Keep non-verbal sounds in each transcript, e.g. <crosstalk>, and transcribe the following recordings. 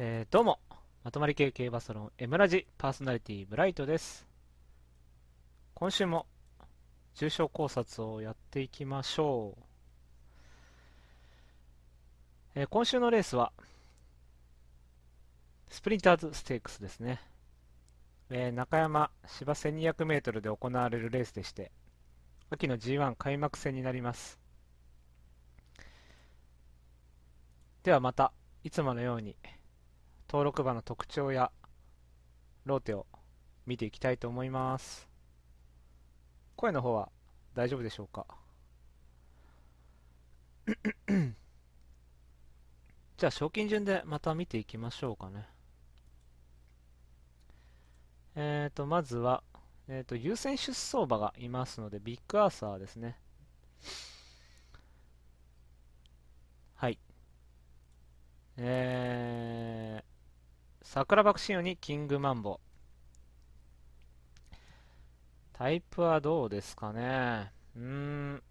えーどうも、まとまり系競馬サロン M ラジパーソナリティブライトです。今週も重症考察をやっていきましょう。えー今週のレースは、スプリンターズステークスですね。えー中山芝 1200m で行われるレースでして、秋の G1 開幕戦になります。ではまた、いつものように、登録馬の特徴やローテを見ていきたいと思います。声の方は大丈夫でしょうか？<coughs> じゃあ賞金順でまた見ていきましょうかね。えーと、まずは、えーと、優先出走馬がいますので、ビッグアーサーですね。はい。えー、桜爆心王にキングマンボ。タイプはどうですかね？うーん。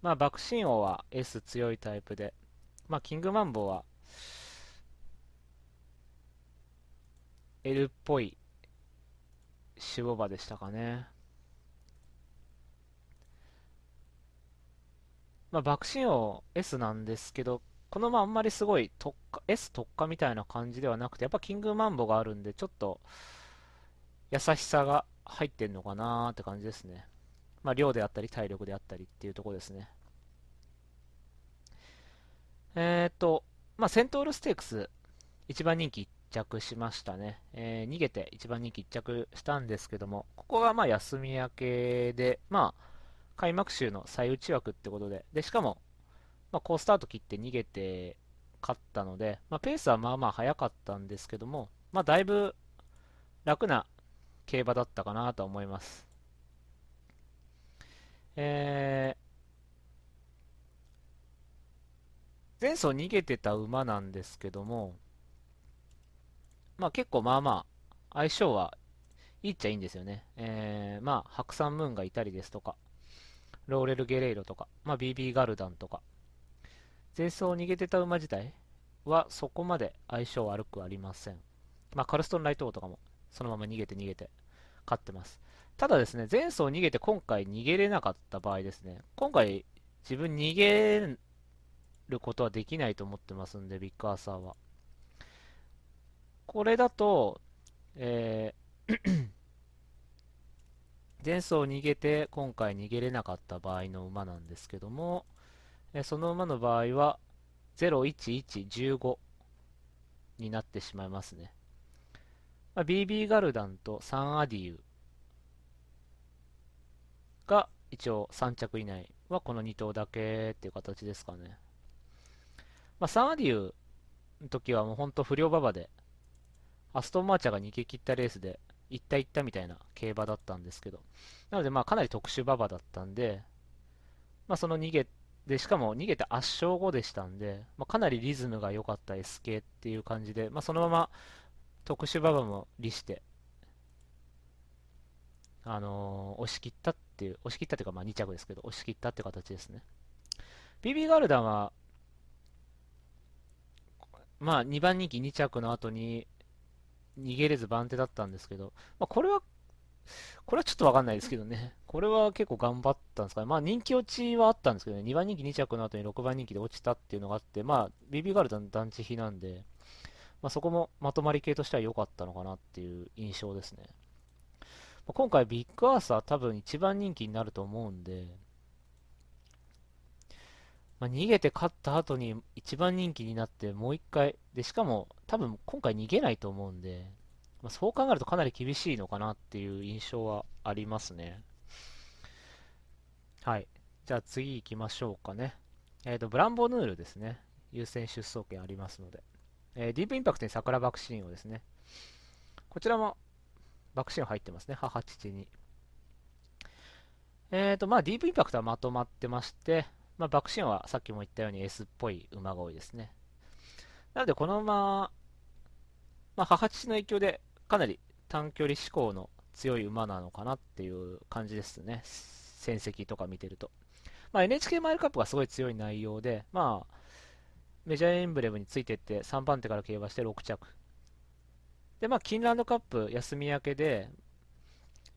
まあ、爆心王は S 強いタイプで、まあ、キングマンボは L っぽい守護馬でしたかね。まあ、爆心王 S なんですけど、このまああんまりすごい特化 S 特化みたいな感じではなくて、やっぱキングマンボがあるんで、ちょっと優しさが入ってんのかなーって感じですね。まあ、量であったり体力であったりっていうところですね。えーっと、まあ、セントールステークス、一番人気1着しましたね。えー逃げて一番人気1着したんですけども、ここがまあ休み明けで、まあ、開幕週の最内枠ってことで、で、しかも、まあ、こうスタート切って逃げて勝ったので、まあ、ペースはまあまあ速かったんですけども、まあ、だいぶ楽な競馬だったかなと思います。えー、前走逃げてた馬なんですけども、まあ結構まあまあ相性はいいっちゃいいんですよね。えー、まあ白山ムーンがいたりですとか、ローレル・ゲレイロとか、まあ BB ガルダンとか、前走逃げてた馬自体はそこまで相性悪くありません。まあカルストン・ライト王とかもそのまま逃げて逃げて勝ってます。ただですね、前走逃げて今回逃げれなかった場合ですね、今回自分逃げることはできないと思ってますんで、ビッグアーサーは。これだと、えー <clears throat> 前走逃げて今回逃げれなかった場合の馬なんですけども、その馬の場合は01115になってしまいますね。まあ、BB ガルダンとサンアディユが一応3着以内はこの2頭だけっていう形ですかね。まあ、サンアディユの時はもう本当不良馬場で、アストンマーチャーが逃げ切ったレースで、行った行ったみたいな競馬だったんですけど、なのでまあかなり特殊馬場だったんで、まあその逃げ、で、しかも逃げて圧勝後でしたんで、まあ、かなりリズムが良かった S 系っていう感じで、まあそのまま特殊馬場も利して、あのー押し切ったっていう、押し切ったっていうかまあ2着ですけど、押し切ったって形ですね。BB ガルダンは、まあ2番人気2着の後に逃げれず番手だったんですけど、まあこれは、これはちょっとわかんないですけどね。これは結構頑張ったんですかね。まあ人気落ちはあったんですけどね。2番人気2着の後に6番人気で落ちたっていうのがあって、まあ BB ガルダン団地比なんで、まあそこもまとまり系としては良かったのかなっていう印象ですね。まあ今回ビッグアーサー多分一番人気になると思うんで、まあ、逃げて勝った後に一番人気になってもう一回、で、しかも多分今回逃げないと思うんで、まあ、そう考えるとかなり厳しいのかなっていう印象はありますね。はい。じゃあ次行きましょうかね。えっ、と、ブランボヌールですね。優先出走権ありますので。えーディープインパクトに桜爆心王ですね。こちらも爆心入ってますね。母父に。えっ、と、まあ、ディープインパクトはまとまってまして、まあ、爆心はさっきも言ったように S っぽい馬が多いですね。なので、この馬、まあ、母父の影響でかなり短距離志向の強い馬なのかなっていう感じですね。戦績とか見てると。まあ、NHK マイルカップがすごい強い内容で、まあ、メジャーエンブレムについてって3番手から競馬して6着。で、まあ、キンランドカップ休み明けで、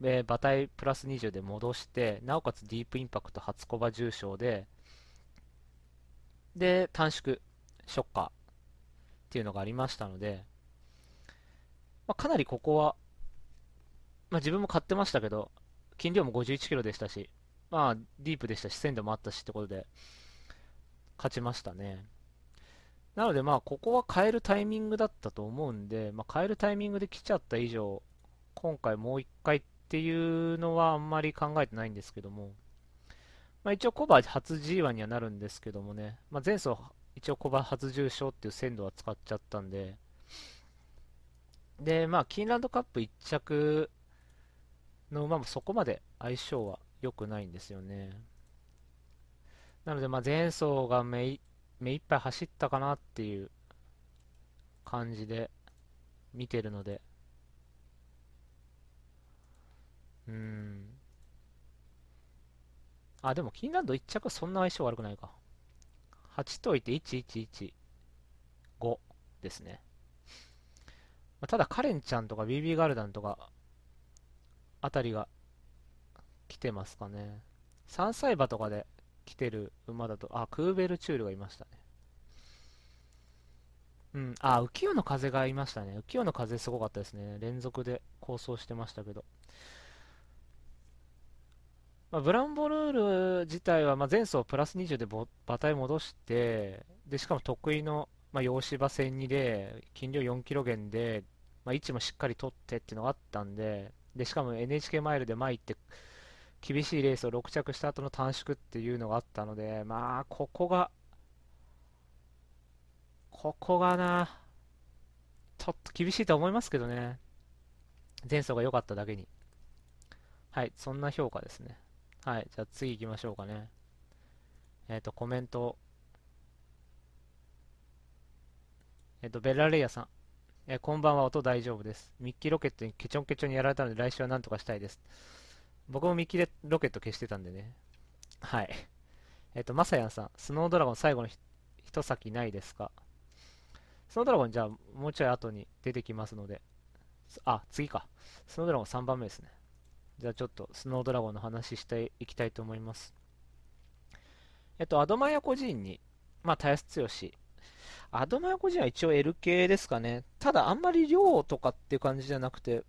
えー、馬体プラス20で戻して、なおかつディープインパクト初コバ重賞で、で、短縮、ショッカーっていうのがありましたので、まあ、かなりここは、まあ、自分も買ってましたけど、斤量も51キロでしたし、まあ、ディープでしたし、鮮度もあったしってことで、勝ちましたね。なので、まあ、ここは変えるタイミングだったと思うんで、まあ、変えるタイミングで来ちゃった以上、今回もう一回っていうのはあんまり考えてないんですけども、まあ、一応コバ初 G1 にはなるんですけどもね、まあ、前走一応コバ初重賞っていう鮮度は使っちゃったんで、で、まあ、キーンランドカップ1着の馬もそこまで相性は良くないんですよね。なので、まあ、前走が目い目いっぱい走ったかなっていう感じで見てるので、うん。あ、でも、キーンランド1着はそんな相性悪くないか。8といて1115ですね。まあ、ただ、カレンちゃんとか BB ガルダンとか、あたりが来てますかね。3歳馬とかで来てる馬だと、あ、クーベルチュールがいましたね。うん、あ、浮世の風がいましたね。浮世の風すごかったですね。連続で構想してましたけど。まあ、ブランボルール自体は、まあ前走プラス20で馬体戻して、で、しかも得意の、まあ、洋芝戦2で、斤量4キロ減で、まあ、位置もしっかり取ってっていうのがあったんで、で、しかも NHK マイルで前行って、厳しいレースを6着した後の短縮っていうのがあったので、まあ、ここが、ここがな、ちょっと厳しいとは思いますけどね。前走が良かっただけに。はい、そんな評価ですね。はい、じゃあ次行きましょうかね。えっ、ー、と、コメント。えっ、と、ベラレイヤさん。えー、こんばんは、音大丈夫です。ミッキーロケットにケチョンケチョンにやられたので来週は何とかしたいです。僕もミッキーロケット消してたんでね。はい。えっ、と、まさやんさん。スノードラゴン最後の一先ないですか？スノードラゴンじゃあもうちょい後に出てきますので。あ、次か。スノードラゴン3番目ですね。じゃあちょっとスノードラゴンの話していきたいと思います。えっと、アドマイヤ個人に、まあ、たやすつよし。アドマイヤ個人は一応 L 系ですかね。ただ、あんまり量とかっていう感じじゃなくて、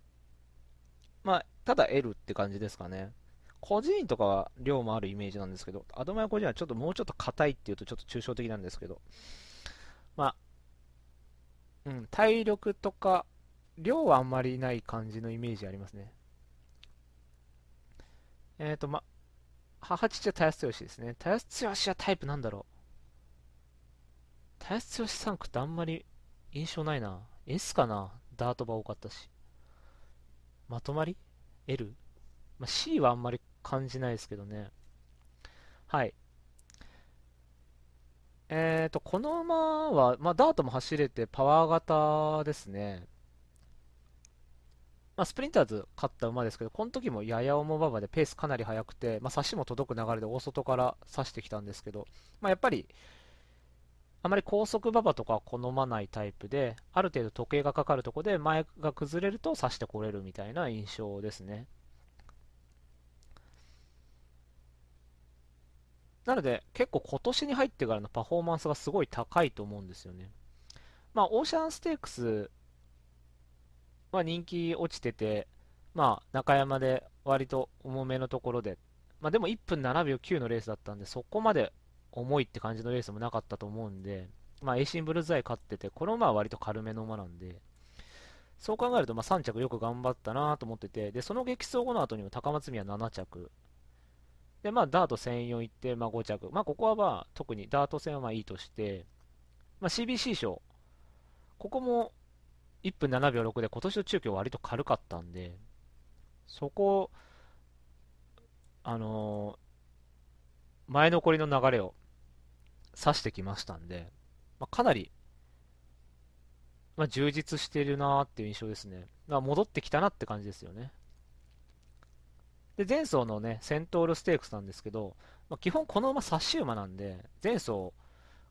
まあ、ただ L って感じですかね。個人とかは量もあるイメージなんですけど、アドマイヤ個人はちょっともうちょっと硬いっていうとちょっと抽象的なんですけど、まあ、うん、体力とか、量はあんまりない感じのイメージありますね。えっ、ー、と、ま、母父はたやすつよしですね。たやすつよしはタイプなんだろうう。たやすよし3区ってあんまり印象ないな。S かな？ダート場多かったし。まとまり ?L? まあ、C はあんまり感じないですけどね。はい。えっ、ー、と、この馬は、まあ、ダートも走れてパワー型ですね。まあ、スプリンターズ勝った馬ですけど、この時もやや重馬場でペースかなり速くて、まあ、差しも届く流れで大外から差してきたんですけど、まあ、やっぱり、あまり高速馬場とか好まないタイプで、ある程度時計がかかるとこで前が崩れると差してこれるみたいな印象ですね。なので、結構今年に入ってからのパフォーマンスがすごい高いと思うんですよね。まあ、オーシャンステークスまあ、人気落ちてて、まあ、中山で割と重めのところで、まあ、でも1分7秒9のレースだったんで、そこまで重いって感じのレースもなかったと思うんで、まあ、エイシンブルズアイ勝ってて、この馬は割と軽めの馬なんで、そう考えると、まあ、3着よく頑張ったなと思ってて、で、その激走後の後にも高松宮7着、で、まあ、ダート専用行って、まあ、5着、まあ、ここはまあ、特にダート戦はまあいいとして、まあ、CBC 賞、ここも1分7秒6で今年の中京割と軽かったんで、そこ、あのー、前残りの流れを指してきましたんで、まあ、かなり、まあ、充実してるなーっていう印象ですね。まあ、戻ってきたなって感じですよね。で、前走のね、セントールステークスなんですけど、まあ、基本この馬差し馬なんで、前走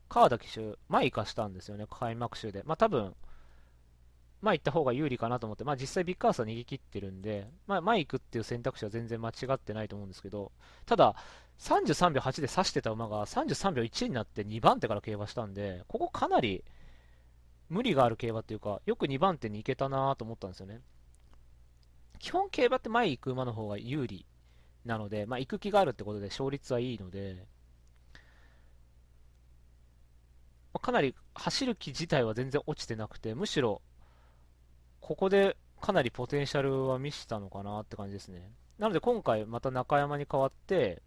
川田騎手、前行かしたんですよね、開幕週で。まあ多分、前行った方が有利かなと思って、まあ実際ビッグアースは逃げ切ってるんで、まあ前行くっていう選択肢は全然間違ってないと思うんですけど、ただ、33秒8で指してた馬が33秒1になって2番手から競馬したんで、ここかなり無理がある競馬っていうか、よく2番手に行けたなと思ったんですよね。基本競馬って前行く馬の方が有利なので、まあ行く気があるってことで勝率はいいので、かなり走る気自体は全然落ちてなくて、むしろここでかなりポテンシャルは見せたのかなって感じですね。なので今回また中山に代わって、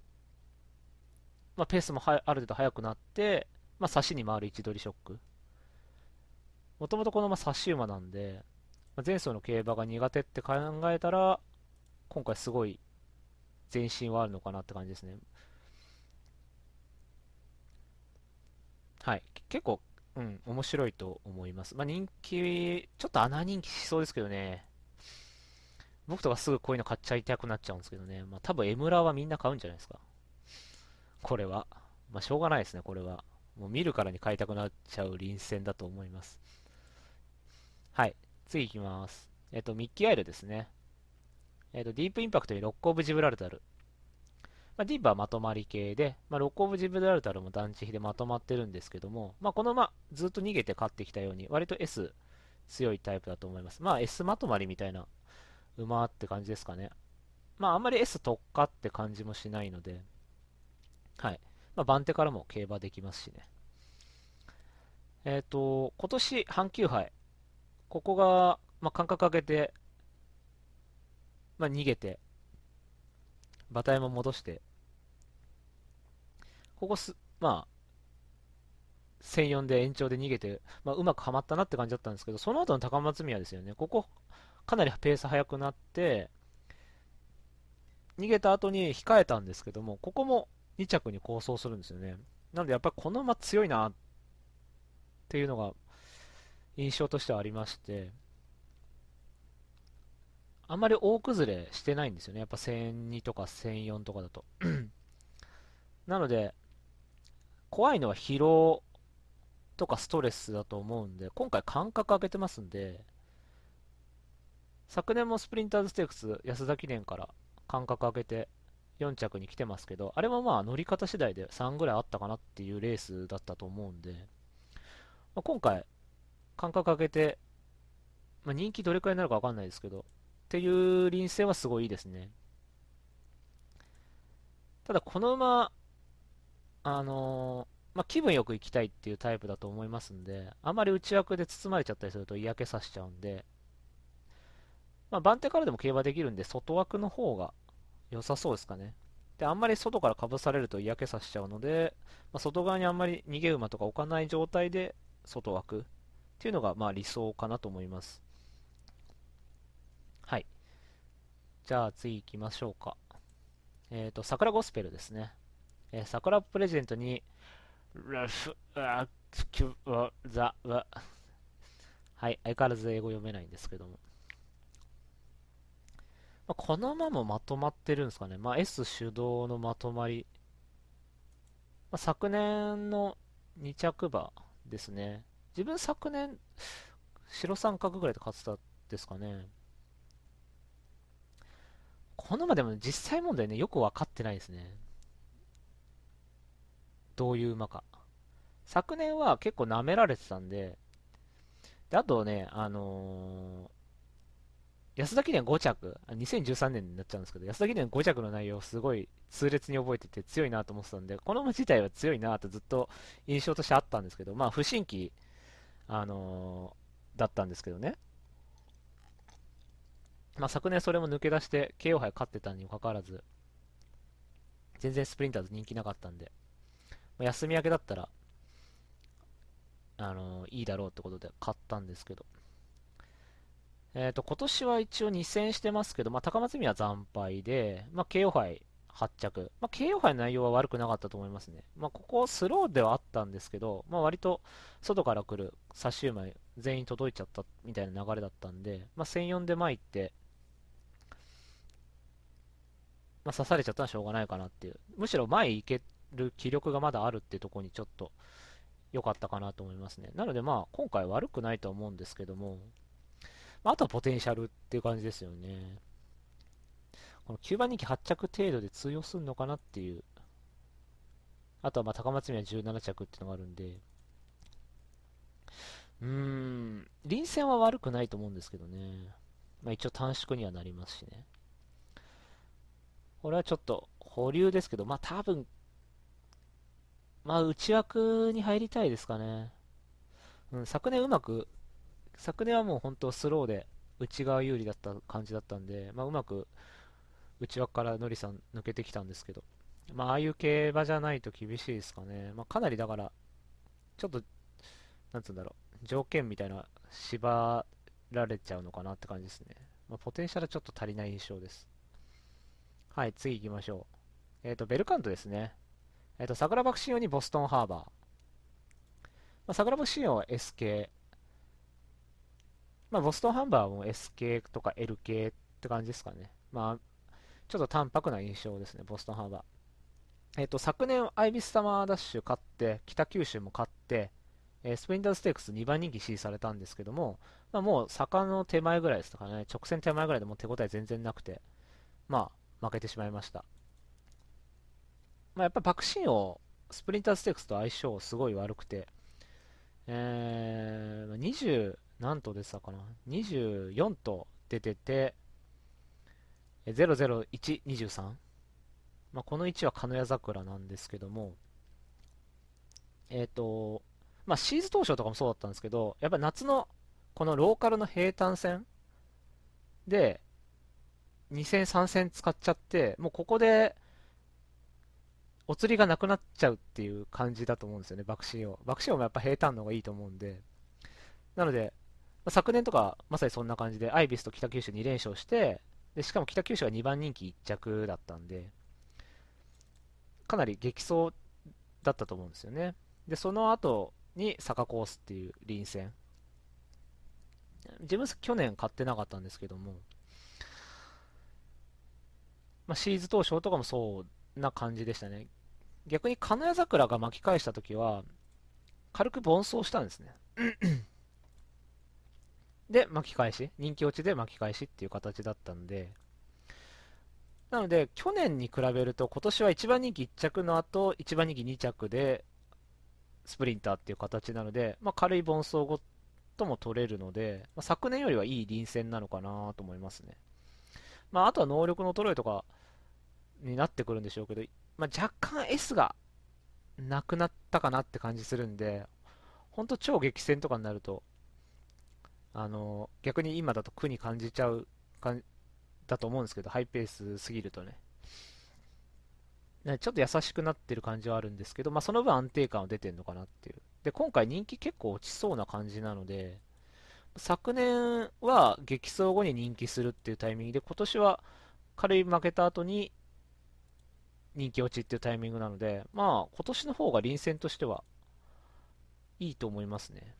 まあ、ペースもはある程度速くなって、まあ、差しに回る位置取りショック。もともとこの馬差し馬なんで、まあ、前走の競馬が苦手って考えたら、今回すごい前進はあるのかなって感じですね。はい。結構うん、面白いと思います。まあ、人気、ちょっと穴人気しそうですけどね。僕とかすぐこういうの買っちゃいたくなっちゃうんですけどね。まあ、多分エムラはみんな買うんじゃないですか。これは。まあ、しょうがないですね、これは。もう見るからに買いたくなっちゃう臨戦だと思います。はい。次行きます。えっ、と、ミッキーアイルですね。えっ、と、ディープインパクトにロックオブジブラルタル。まあ、ディープはまとまり系で、まあ、ロックオブジブラルタルも団地比でまとまってるんですけども、まあ、このままずっと逃げて勝ってきたように、割と S 強いタイプだと思います。まあ S まとまりみたいな馬って感じですかね。まああんまり S 特化って感じもしないので、はい。まあ番手からも競馬できますしね。えっ、ー、と、今年阪急杯、ここが、まあ、間隔空けて、まあ、逃げて、馬体も戻して、ここす、まあ、1004で延長で逃げて、まあ、うまくはまったなって感じだったんですけど、その後の高松宮ですよね。ここ、かなりペース速くなって、逃げた後に控えたんですけども、ここも2着に構想するんですよね。なのでやっぱりこの馬強いなっていうのが印象としてはありまして、あんまり大崩れしてないんですよね。やっぱ1002とか1004とかだと。<clears throat> なので、怖いのは疲労とかストレスだと思うんで、今回間隔空けてますんで、昨年もスプリンターズステークス安田記念から間隔空けて4着に来てますけど、あれもまあ乗り方次第で3ぐらいあったかなっていうレースだったと思うんで、まあ、今回間隔空けて、まあ、人気どれくらいになるか分かんないですけど、っていう臨戦はすごいいいですね。ただこの馬、あの、まあ、気分よく行きたいっていうタイプだと思いますんで、あまり内枠で包まれちゃったりすると嫌気さしちゃうんで、まあ、番手からでも競馬できるんで、外枠の方が良さそうですかね。で、あんまり外からかぶされると嫌気さしちゃうので、まあ、外側にあんまり逃げ馬とか置かない状態で外枠っていうのがまあ理想かなと思います。はい。じゃあ次行きましょうか。えっ、ー、と、桜ゴスペルですね。えー、桜プレゼントに、ラフ、アキュ、ザ、はい、相変わらず英語読めないんですけども。まあ、この馬もまとまってるんですかね。まあ、S 主導のまとまり。まあ、昨年の2着馬ですね。自分昨年、白三角ぐらいで勝ってたですかね。この馬でも実際問題ね、よく分かってないですね。どういう馬か。昨年は結構舐められてたんで、であとね、あのー、安田記念5着、2013年になっちゃうんですけど、安田記念5着の内容をすごい痛烈に覚えてて強いなと思ってたんで、この馬自体は強いなとずっと印象としてあったんですけど、まあ不審規、あのー、だったんですけどね。まあ、昨年それも抜け出して KO 杯勝ってたにもかかわらず、全然スプリンターズ人気なかったんで、まあ、休み明けだったら、あのー、いいだろうってことで買ったんですけど、えっ、ー、と、今年は一応2戦してますけど、まあ、高松宮は惨敗で、まあ、KO 杯8着。まあ、KO 杯の内容は悪くなかったと思いますね。まあ、ここスローではあったんですけど、まあ、割と外から来る差し馬全員届いちゃったみたいな流れだったんで、まあ、1004で前行って、まあ、刺されちゃったのはしょうがないかなっていう。むしろ前行ける気力がまだあるってとこにちょっと良かったかなと思いますね。なのでまあ、今回悪くないと思うんですけども、まあ、あとはポテンシャルっていう感じですよね。この9番人気8着程度で通用するのかなっていう。あとはまあ高松宮17着っていうのがあるんで、うーん、臨戦は悪くないと思うんですけどね。まあ一応短縮にはなりますしね。これはちょっと保留ですけど、まあ多分、まあ内枠に入りたいですかね。うん、昨年うまく、昨年はもう本当スローで内側有利だった感じだったんで、まあうまく内枠からノリさん抜けてきたんですけど、まあああいう競馬じゃないと厳しいですかね。まあかなりだから、ちょっと、なんつうんだろう、条件みたいな縛られちゃうのかなって感じですね。まあ、ポテンシャルちょっと足りない印象です。はい、次行きましょう。えっ、ー、と、ベルカントですね。えっ、ー、と、桜爆心用にボストンハーバー。まあ、桜爆心用は S 系。まあ、ボストンハンバーも S 系とか L 系って感じですかね。まあ、ちょっと淡白な印象ですね、ボストンハーバー。えっ、ー、と、昨年、アイビスサマーダッシュ勝って、北九州も勝って、えスプリンターステークス2番人気支持されたんですけども、まあ、もう坂の手前ぐらいですとかね、直線手前ぐらいでも手応え全然なくて、まあ、負けてしまいました。まあ、やっぱり爆心王、スプリンターステークスと相性すごい悪くて、えー、20何頭出てたかな ?24 頭出てて、001、23。まあ、この1は鹿屋桜なんですけども、えっ、ー、と、まあ、シーズ当初とかもそうだったんですけど、やっぱ夏のこのローカルの平坦戦で、2戦3戦使っちゃって、もうここで、お釣りがなくなっちゃうっていう感じだと思うんですよね、爆心王。爆心王もやっぱ平坦の方がいいと思うんで。なので、まあ、昨年とかまさにそんな感じで、アイビスと北九州2連勝して、でしかも北九州が2番人気1着だったんで、かなり激走だったと思うんですよね。で、その後に坂コースっていう臨戦。自分去年買ってなかったんですけども、まあ、シーズ当初とかもそうな感じでしたね。逆に金谷桜が巻き返した時は、軽く凡走したんですね。<clears throat> で、巻き返し、人気落ちで巻き返しっていう形だったんで、なので、去年に比べると、今年は1番人気1着の後、1番人気2着で、スプリンターっていう形なので、まあ、軽い凡走後とも取れるので、まあ、昨年よりはいい臨戦なのかなと思いますね。まあ、あとは能力の衰えとかになってくるんでしょうけど、まあ、若干 S がなくなったかなって感じするんで、本当超激戦とかになると、あの逆に今だと苦に感じちゃうかだと思うんですけど、ハイペースすぎるとね。ね、ちょっと優しくなってる感じはあるんですけど、まあ、その分安定感は出てるのかなっていう。で、今回人気結構落ちそうな感じなので、昨年は激走後に人気するっていうタイミングで、今年は軽い負けた後に人気落ちっていうタイミングなので、まあ、今年の方が臨戦としてはいいと思いますね。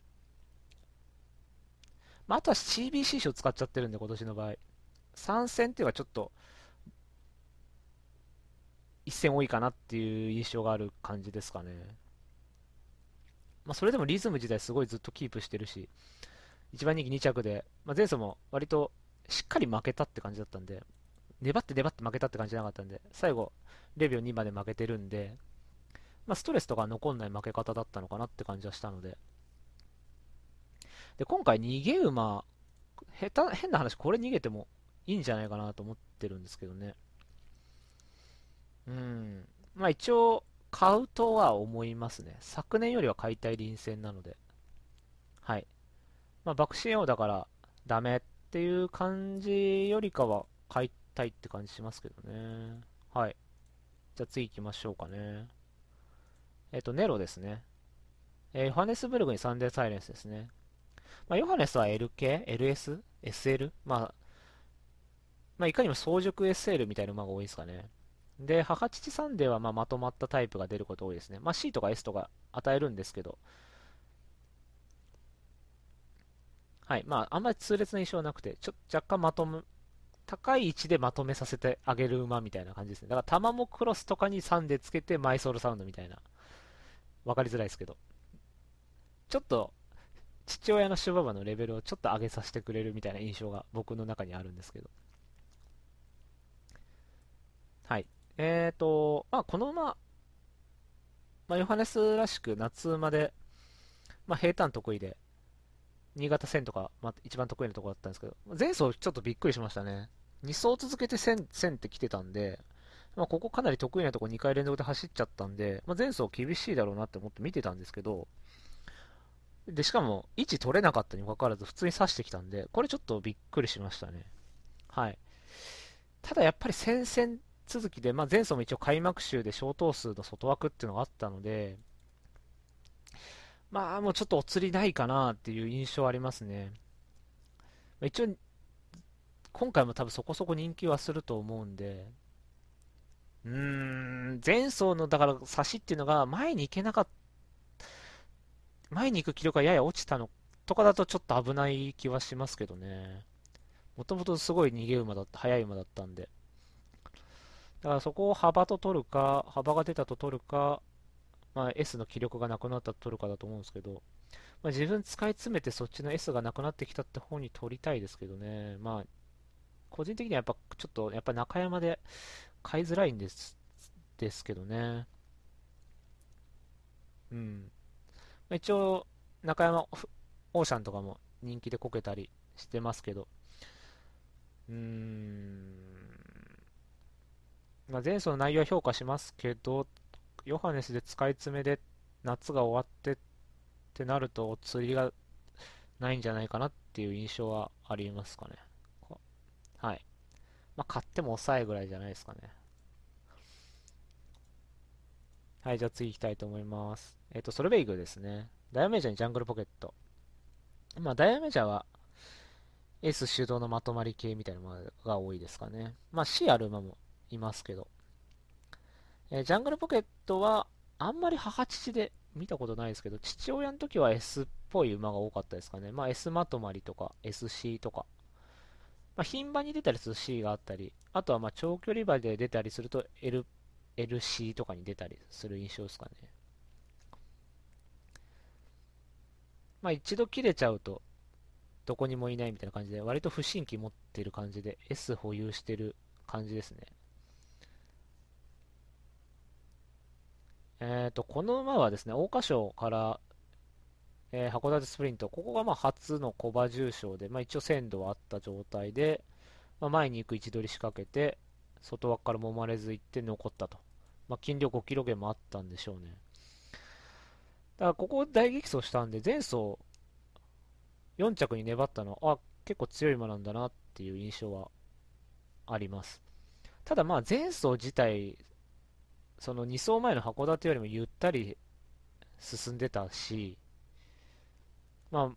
まあ、あとは CBC 賞使っちゃってるんで、今年の場合。参戦っていうのはちょっと、一戦多いかなっていう印象がある感じですかね。まあ、それでもリズム自体すごいずっとキープしてるし、1番人気2着で、まあ、前走も割としっかり負けたって感じだったんで、粘って粘って負けたって感じじゃなかったんで、最後、0秒2まで負けてるんで、まあ、ストレスとか残んない負け方だったのかなって感じはしたので。で、今回逃げ馬、下手、変な話、これ逃げてもいいんじゃないかなと思ってるんですけどね。うん。まあ一応、買うとは思いますね。昨年よりは買いたい臨戦なので。はい。まあ、爆心王だからダメっていう感じよりかは買いたいって感じしますけどね。はい。じゃあ次行きましょうかね。えっ、と、ネロですね。えー、ヨハネスブルグにサンデーサイレンスですね。まあ、ヨハネスは L 系 ?LS? SL? まあ、まあ、いかにも早熟 SL みたいな馬が多いですかね。で、母父サンデーはままとまったタイプが出ること多いですね。まあ、C とか S とか与えるんですけど、はい。まあ、あんまり痛烈な印象はなくて、ちょっと若干まとめ、高い位置でまとめさせてあげる馬みたいな感じですね。だから、タマモクロスとかに3でつけてマイソールサウンドみたいな。わかりづらいですけど。ちょっと父親の種馬場のレベルをちょっと上げさせてくれるみたいな印象が僕の中にあるんですけど。はい。えーと、まあ、この馬、まあ、ヨハネスらしく夏馬で、まあ、平坦得意で、新潟戦とか、まあ、一番得意なとこだったんですけど、前走ちょっとびっくりしましたね。2走続けて1000、1000って来てたんで、まあ、ここかなり得意なとこ2回連続で走っちゃったんで、まあ、前走厳しいだろうなって思って見てたんですけど、で、しかも、位置取れなかったにもかかわらず、普通に刺してきたんで、これちょっとびっくりしましたね。はい。ただやっぱり戦線続きで、まあ、前走も一応開幕週で小等数の外枠っていうのがあったので、まあ、もうちょっとお釣りないかなっていう印象ありますね。一応、今回も多分そこそこ人気はすると思うんで、うーん、前走の、だから差しっていうのが前に行けなかった、前に行く記録がやや落ちたのとかだとちょっと危ない気はしますけどね。もともとすごい逃げ馬だった、速い馬だったんで。だからそこを幅と取るか、幅が出たと取るか、まあ、S の気力がなくなったと取るかだと思うんですけど、まあ、自分使い詰めてそっちの S がなくなってきたって方に取りたいですけどね。まあ、個人的にはやっぱちょっと、やっぱ中山で買いづらいんです、ですけどね。うん。まあ一応、中山、オーシャンとかも人気でこけたりしてますけど、うーん。まあ、前走の内容は評価しますけど、ヨハネスで使い詰めで夏が終わってってなると釣りがないんじゃないかなっていう印象はありますかね。はい。まあ、買っても抑えぐらいじゃないですかね。はい、じゃあ次行きたいと思います。えっ、と、ソルベイグですね。ダイヤメジャーにジャングルポケット。まあ、ダイヤメジャーは S 手動のまとまり系みたいなものが多いですかね。まあ、C ある馬もいますけど。えー、ジャングルポケットはあんまり母父で見たことないですけど、父親の時は S っぽい馬が多かったですかね。まあ、S まとまりとか SC とかまあ、牝馬に出たりする C があったり、あとはま長距離馬で出たりすると L、LC とかに出たりする印象ですかね。まあ一度切れちゃうとどこにもいないみたいな感じで、割と不審規持ってる感じで S 保有してる感じですね。えっ、ー、と、この馬はですね、桜花賞からえー、函館スプリント、ここがまあ初の小馬重賞で、まあ、一応鮮度はあった状態で、まあ、前に行く位置取り仕掛けて、外枠から揉まれず行って残ったと。まあ、筋力5キロ減もあったんでしょうね。だからここ大激走したんで、前走4着に粘ったのは、あ、結構強い馬なんだなっていう印象はあります。ただまあ前走自体、その2走前の函館よりもゆったり進んでたし、まあ、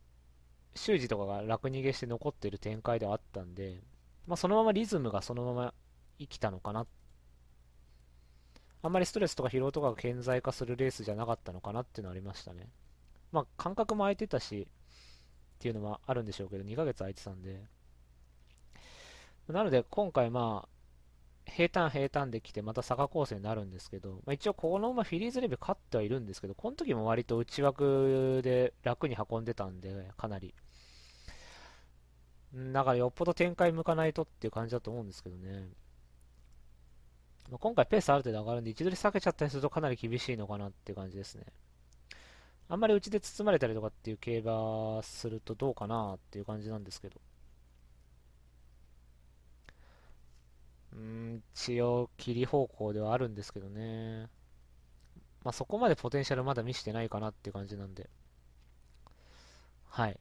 修二とかが楽逃げして残ってる展開ではあったんで、まあ、そのままリズムがそのまま生きたのかな。あんまりストレスとか疲労とかが顕在化するレースじゃなかったのかなっていうのはありましたね。まあ、感覚も空いてたし、っていうのもあるんでしょうけど、2ヶ月空いてたんで。なので、今回まあ、平坦平坦で来てまた坂構成になるんですけど、まあ、一応この馬フィリーズレビュー勝ってはいるんですけど、この時も割と内枠で楽に運んでたんで、かなり。だからよっぽど展開向かないとっていう感じだと思うんですけどね。まあ、今回ペースある程度上がるんで、位置取り下げちゃったりするとかなり厳しいのかなっていう感じですね。あんまり内で包まれたりとかっていう競馬するとどうかなっていう感じなんですけど。うん、一応、切り方向ではあるんですけどね。まあ、そこまでポテンシャルまだ見せてないかなっていう感じなんで。はい。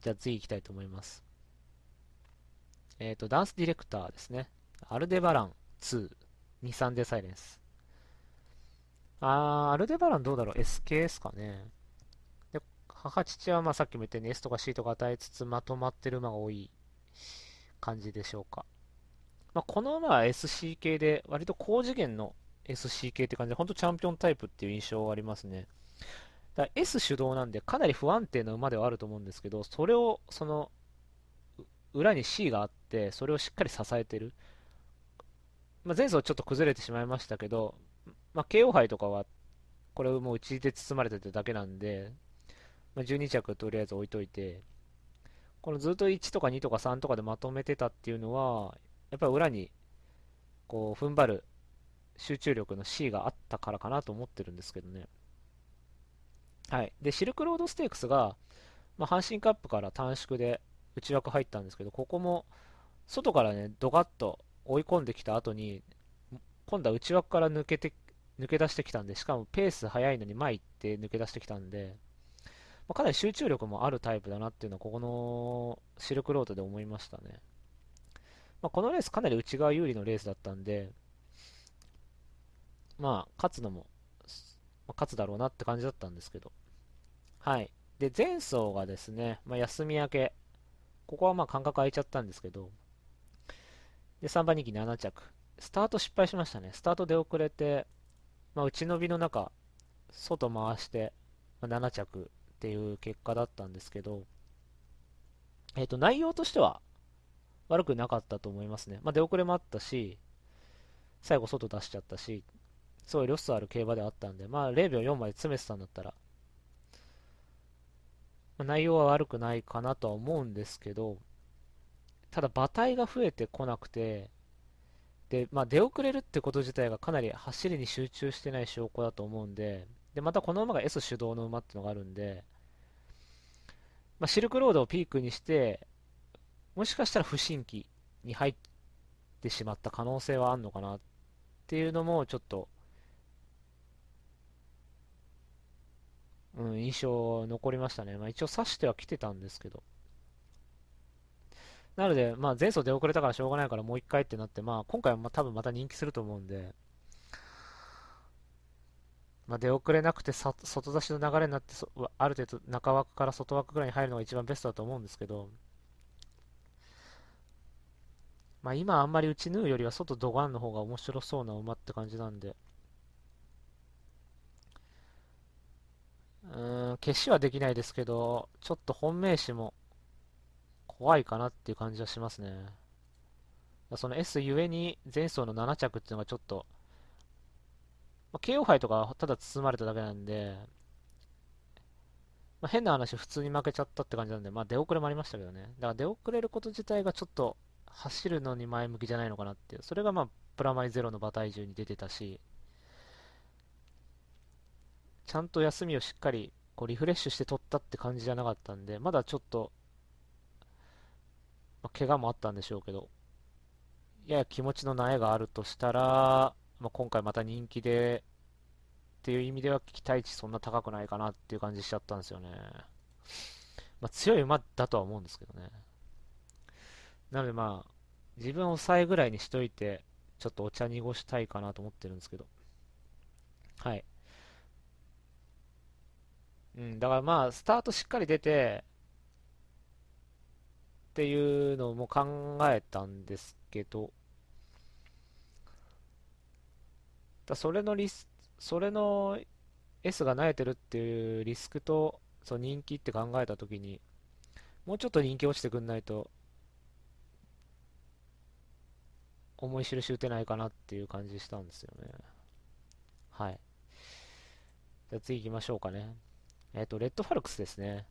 じゃあ次行きたいと思います。えっ、ー、と、ダンスディレクターですね。アルデバラン2、23でサイレンス。あー、アルデバランどうだろう ?SK ですかね。で、母父はまあさっきも言ったように S とか C とか与えつつまとまってる馬が多い感じでしょうか。まあ、この馬は SC 系で、割と高次元の SC 系って感じで、本当チャンピオンタイプっていう印象はありますね。だ S 主導なんで、かなり不安定な馬ではあると思うんですけど、それを、その、裏に C があって、それをしっかり支えてる。まあ、前走ちょっと崩れてしまいましたけど、まあ、KO 杯とかは、これもう内で包まれてただけなんで、まあ、12着とりあえず置いといて、このずっと1とか2とか3とかでまとめてたっていうのは、やっぱ裏にこう踏ん張る集中力の C があったからかなと思ってるんですけどね。はい。で、シルクロードステークスが、まあ、阪神カップから短縮で内枠入ったんですけど、ここも外からね、ドカッと追い込んできた後に、今度は内枠から抜けて、抜け出してきたんで、しかもペース速いのに前行って抜け出してきたんで、まあ、かなり集中力もあるタイプだなっていうのは、ここのシルクロードで思いましたね。まあ、このレースかなり内側有利のレースだったんで、まあ、勝つのも、まあ、勝つだろうなって感じだったんですけど。はい。で、前走がですね、まあ、休み明け、ここはまあ間隔空いちゃったんですけど、で、3番人気7着。スタート失敗しましたね。スタート出遅れて、まあ、内伸びの中、外回して、まあ、7着っていう結果だったんですけど、えっ、ー、と、内容としては悪くなかったと思いますね。まあ、出遅れもあったし、最後外出しちゃったし、すごいロスある競馬であったんで、まあ0秒4まで詰めてたんだったら、まあ、内容は悪くないかなとは思うんですけど、ただ馬体が増えてこなくて、で、まあ、出遅れるってこと自体がかなり走りに集中してない証拠だと思うんで、で、またこの馬が S 主導の馬ってのがあるんで、まあ、シルクロードをピークにして、もしかしたら不審期に入ってしまった可能性はあるのかなっていうのもちょっとうん、印象残りましたね。まあ、一応指しては来てたんですけど。なので、まあ、前走出遅れたからしょうがないからもう一回ってなって、まあ、今回はまあ多分また人気すると思うんで、まあ、出遅れなくて外出しの流れになってある程度中枠から外枠ぐらいに入るのが一番ベストだと思うんですけど、まあ、今あんまり打ち縫うよりは外ドガンの方が面白そうな馬って感じなんで、うーん、消しはできないですけど、ちょっと本命詞も怖いかなっていう感じはしますね。その S ゆえに前走の7着っていうのがちょっと、まあ、KO 杯とかただ包まれただけなんで、まあ、変な話普通に負けちゃったって感じなんで、まあ出遅れもありましたけどね。だから出遅れること自体がちょっと走るのに前向きじゃないのかなって。それがまあプラマイゼロの馬体重に出てたし、ちゃんと休みをしっかりこうリフレッシュして取ったって感じじゃなかったんで、まだちょっと、まあ、怪我もあったんでしょうけど、やや気持ちの苗があるとしたら、まあ、今回また人気でっていう意味では期待値そんな高くないかなっていう感じしちゃったんですよね。まあ、強い馬だとは思うんですけどね。なのでまあ、自分を抑えぐらいにしといて、ちょっとお茶濁したいかなと思ってるんですけど。はい。うん、だからまあ、スタートしっかり出て、っていうのも考えたんですけど、だそれのリス、それの S が慣れてるっていうリスクと、その人気って考えたときに、もうちょっと人気落ちてくんないと、思い印打てないかなっていう感じしたんですよね。はい。じゃあ次行きましょうかね。えっ、ー、と、レッドファルクスですね。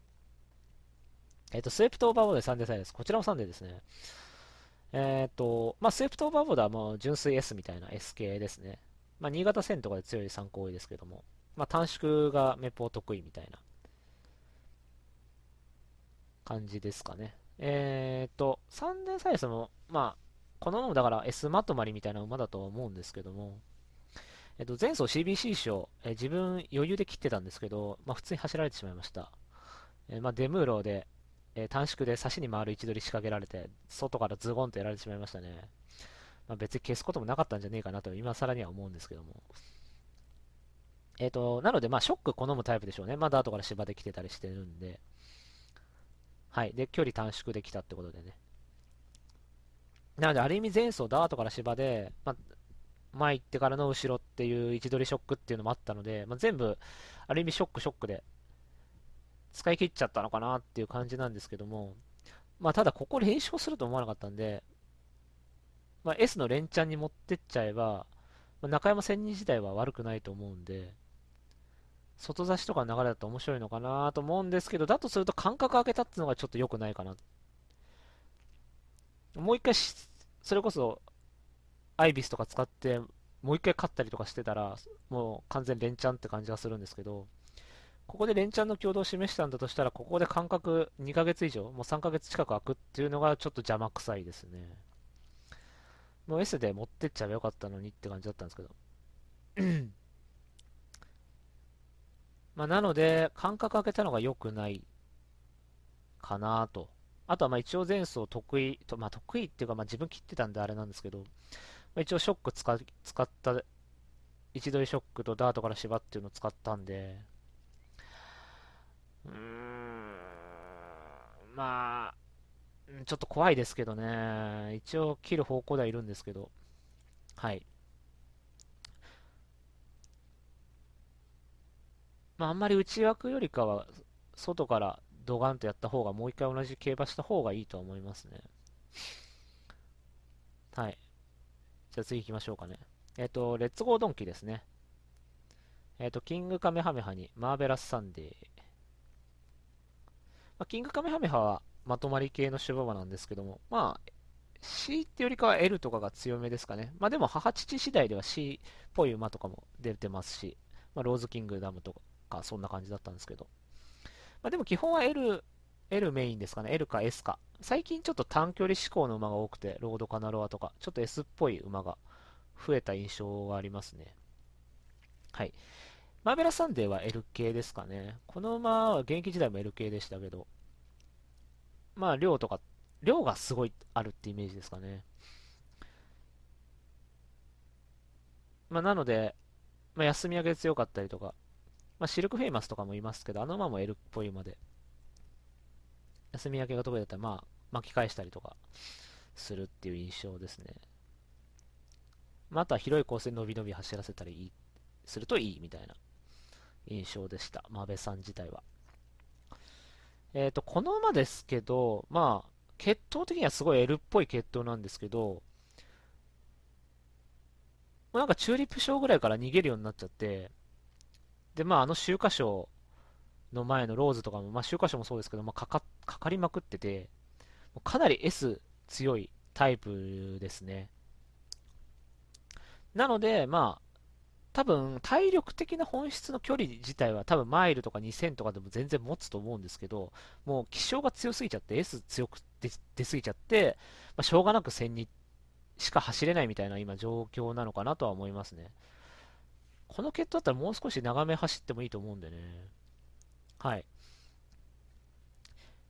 えっ、ー、と、スウェプトオーバーボードでサンデーサイです。こちらもサンデーですね。えっ、ー、と、まあ、スウェプトオーバーボードはもう純粋 S みたいな S 系ですね。まあ、新潟線とかで強い参考多いですけども、まあ、短縮がめっぽう得意みたいな感じですかね。えっ、と、サンデーサイスも、まあ、この馬だから S まとまりみたいな馬だとは思うんですけども、えっと、前走 CBC 賞、え自分余裕で切ってたんですけど、まあ、普通に走られてしまいました。えまあ、デムーローで、え短縮で差しに回る位置取り仕掛けられて、外からズゴンとやられてしまいましたね。まあ、別に消すこともなかったんじゃねえかなと、今更には思うんですけども。えっ、と、なので、まあ、ショック好むタイプでしょうね。まだ後から芝で来てたりしてるんで。はい。で、距離短縮できたってことでね。なので、ある意味前走ダートから芝で、まあ、前行ってからの後ろっていう位置取りショックっていうのもあったので、まあ、全部、ある意味ショックショックで、使い切っちゃったのかなっていう感じなんですけども、まあ、ただここ連勝すると思わなかったんで、まあ、S の連チャンに持ってっちゃえば、まあ、中山千人自体は悪くないと思うんで、外差しとかの流れだと面白いのかなと思うんですけど、だとすると間隔空けたっていうのがちょっと良くないかな。もう一回それこそ、アイビスとか使って、もう一回勝ったりとかしてたら、もう完全連チャンって感じがするんですけど、ここで連チャンの強度を示したんだとしたら、ここで間隔2ヶ月以上、もう3ヶ月近く空くっていうのがちょっと邪魔くさいですね。もう S で持ってっちゃえばよかったのにって感じだったんですけど。まあ、なので、間隔空けたのが良くないかなと。あとはまあ一応前走得意、とまあ、得意っていうかまあ自分切ってたんであれなんですけど、まあ、一応ショック使使った、一度ショックとダートから芝っていうのを使ったんで、うーん、まあ、ちょっと怖いですけどね。一応切る方向ではいるんですけど。はい。まあ、あんまり内枠よりかは、外からドガンとやった方が、もう一回同じ競馬した方がいいと思いますね。はい。じゃあ次行きましょうかね。えっ、ー、と、レッツゴードンキですね。えっ、ー、と、キングカメハメハにマーベラスサンデー。まあ、キングカメハメハはまとまり系の種馬なんですけども、まあ、C ってよりかは L とかが強めですかね。まあでも母父次第では C っぽい馬とかも出てますし、まあ、ローズキングダムとかそんな感じだったんですけど。まあでも基本は L、L メインですかね。L か S か。最近ちょっと短距離志向の馬が多くて、ロードカナロアとか、ちょっと S っぽい馬が増えた印象がありますね。はい。マーベラサンデーは L 系ですかね。この馬は現役時代も L 系でしたけど、まあ量とか、量がすごいあるってイメージですかね。まあなので、まあ休み明け強かったりとか、まあシルクフェイマスとかもいますけど、あの馬も L っぽい馬で、休み明けが得意だったら、まあ巻き返したりとかするっていう印象ですね。まあ、あとは広いコースで伸び伸び走らせたりするといいみたいな印象でした。マーベさん自体は。えっ、ー、と、この馬ですけど、まあ、血統的にはすごい L っぽい血統なんですけど、なんかチューリップ賞ぐらいから逃げるようになっちゃって、で、まあ、あの秋華賞の前のローズとかも、まあ、秋華賞もそうですけど、まあ、かか、かかりまくってて、かなり S 強いタイプですね。なので、まあ、多分、体力的な本質の距離自体は多分マイルとか2000とかでも全然持つと思うんですけど、もう気象が強すぎちゃって、S 強く出出すぎちゃって、まあ、しょうがなく1000にしか走れないみたいな今状況なのかなとは思いますね。この決闘だったらもう少し長め走ってもいいと思うんでね。はい。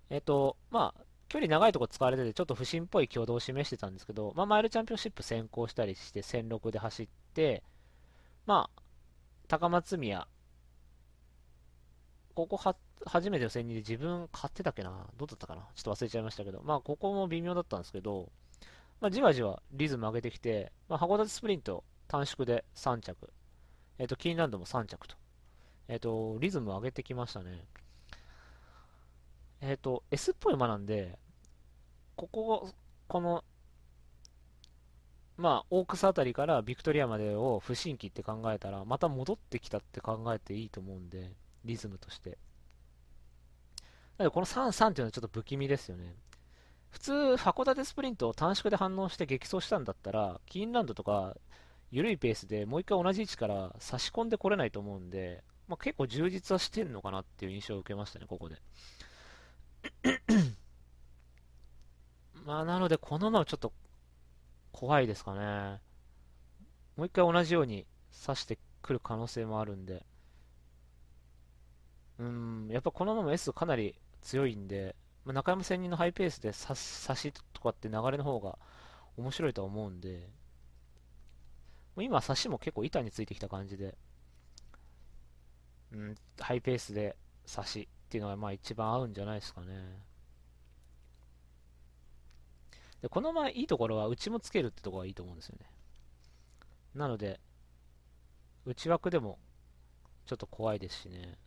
えっ、と、まあ、距離長いとこ使われてて、ちょっと不審っぽい挙動を示してたんですけど、まあ、マイルチャンピオンシップ先行したりして、1006で走って、まあ、高松宮、ここは、初めて予選にで自分買ってたっけな？どうだったかな？ちょっと忘れちゃいましたけど、まあ、ここも微妙だったんですけど、まあ、じわじわリズム上げてきて、まあ、函館スプリント短縮で3着、えっ、ー、と、キーンランドも3着と、えっ、ー、と、リズム上げてきましたね。えっ、ー、と、S っぽい馬なんで、ここ、このまあ、オークスあたりからビクトリアまでを不新規って考えたら、また戻ってきたって考えていいと思うんで、リズムとして。なので、この3-3っていうのはちょっと不気味ですよね。普通、函館スプリントを短縮で反応して激走したんだったら、キーンランドとか、緩いペースでもう一回同じ位置から差し込んでこれないと思うんで、まあ、結構充実はしてんのかなっていう印象を受けましたね、ここで。<coughs> まあ、なので、このままちょっと怖いですかね。もう一回同じように刺してくる可能性もあるんで。うん、やっぱこのまま S かなり強いんで、まあ、中山仙人のハイペースで刺しとかって流れの方が面白いとは思うんで、今刺しも結構板についてきた感じで、うん、ハイペースで刺しっていうのがまあ一番合うんじゃないですかね。で、このままいいところは内もつけるってところがいいと思うんですよね。なので、内枠でもちょっと怖いですしね。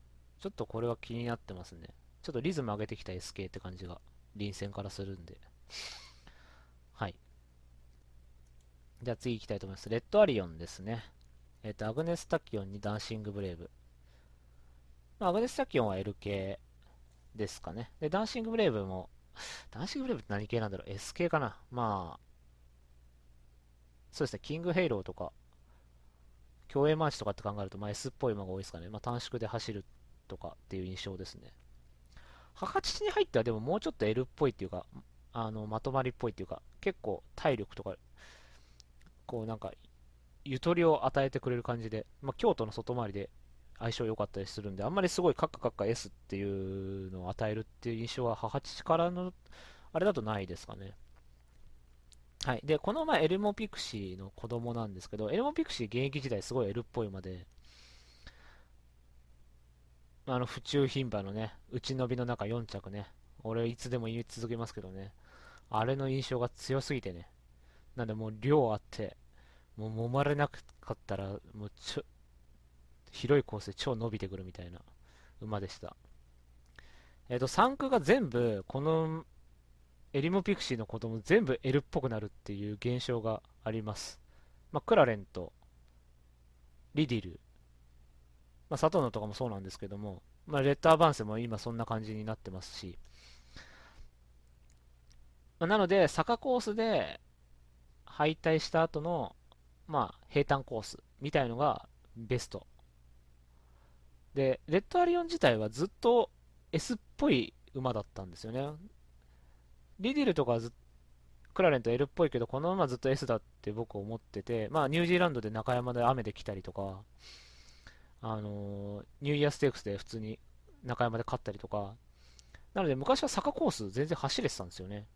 ちょっとこれは気になってますね。ちょっとリズム上げてきた SK って感じが、臨戦からするんで。じゃあ次行きたいと思います。レッドアリオンですね。えっ、ー、と、アグネスタキオンにダンシングブレイブ。まあ、アグネス・タキオンは L 系ですかね。で、ダンシング・ブレイブも、ダンシング・ブレイブって何系なんだろう ?S 系かなまあ、そうですね、キング・ヘイローとか、競泳マーチとかって考えると、まあ、S っぽい馬が多いですかね。まあ、短縮で走るとかっていう印象ですね。母父に入ってはでももうちょっと L っぽいっていうか、あの、まとまりっぽいっていうか、結構体力とか、こうなんか、ゆとりを与えてくれる感じで、まあ、京都の外回りで相性良かったりするんで、あんまりすごいカッカカッカ S っていうのを与えるっていう印象は母父からの、あれだとないですかね。はい。で、この前エルモピクシーの子供なんですけど、エルモピクシー現役時代すごい L っぽい馬で、あの、府中牝馬のね、内伸びの中4着ね、俺いつでも言い続けますけどね、あれの印象が強すぎてね、なんでもう量あって、もう揉まれなかったら、もうちょ、広いコースで超伸びてくるみたいな馬でした。えっ、ー、と、3区が全部、このエリモピクシーの子供全部 L っぽくなるっていう現象があります。まあ、クラレンと、リディル、まあ、サトノとかもそうなんですけども、まあ、レッドアバンセも今そんな感じになってますし、まあ、なので、坂コースで敗退した後の、まあ、平坦コースみたいのがベスト。で、レッドアリオン自体はずっと S っぽい馬だったんですよね。リディルとかクラレント L っぽいけど、この馬ずっと S だって僕思ってて、まあ、ニュージーランドで中山で雨で来たりとか、あのー、ニューイヤーステークスで普通に中山で勝ったりとか、なので昔は坂コース全然走れてたんですよね。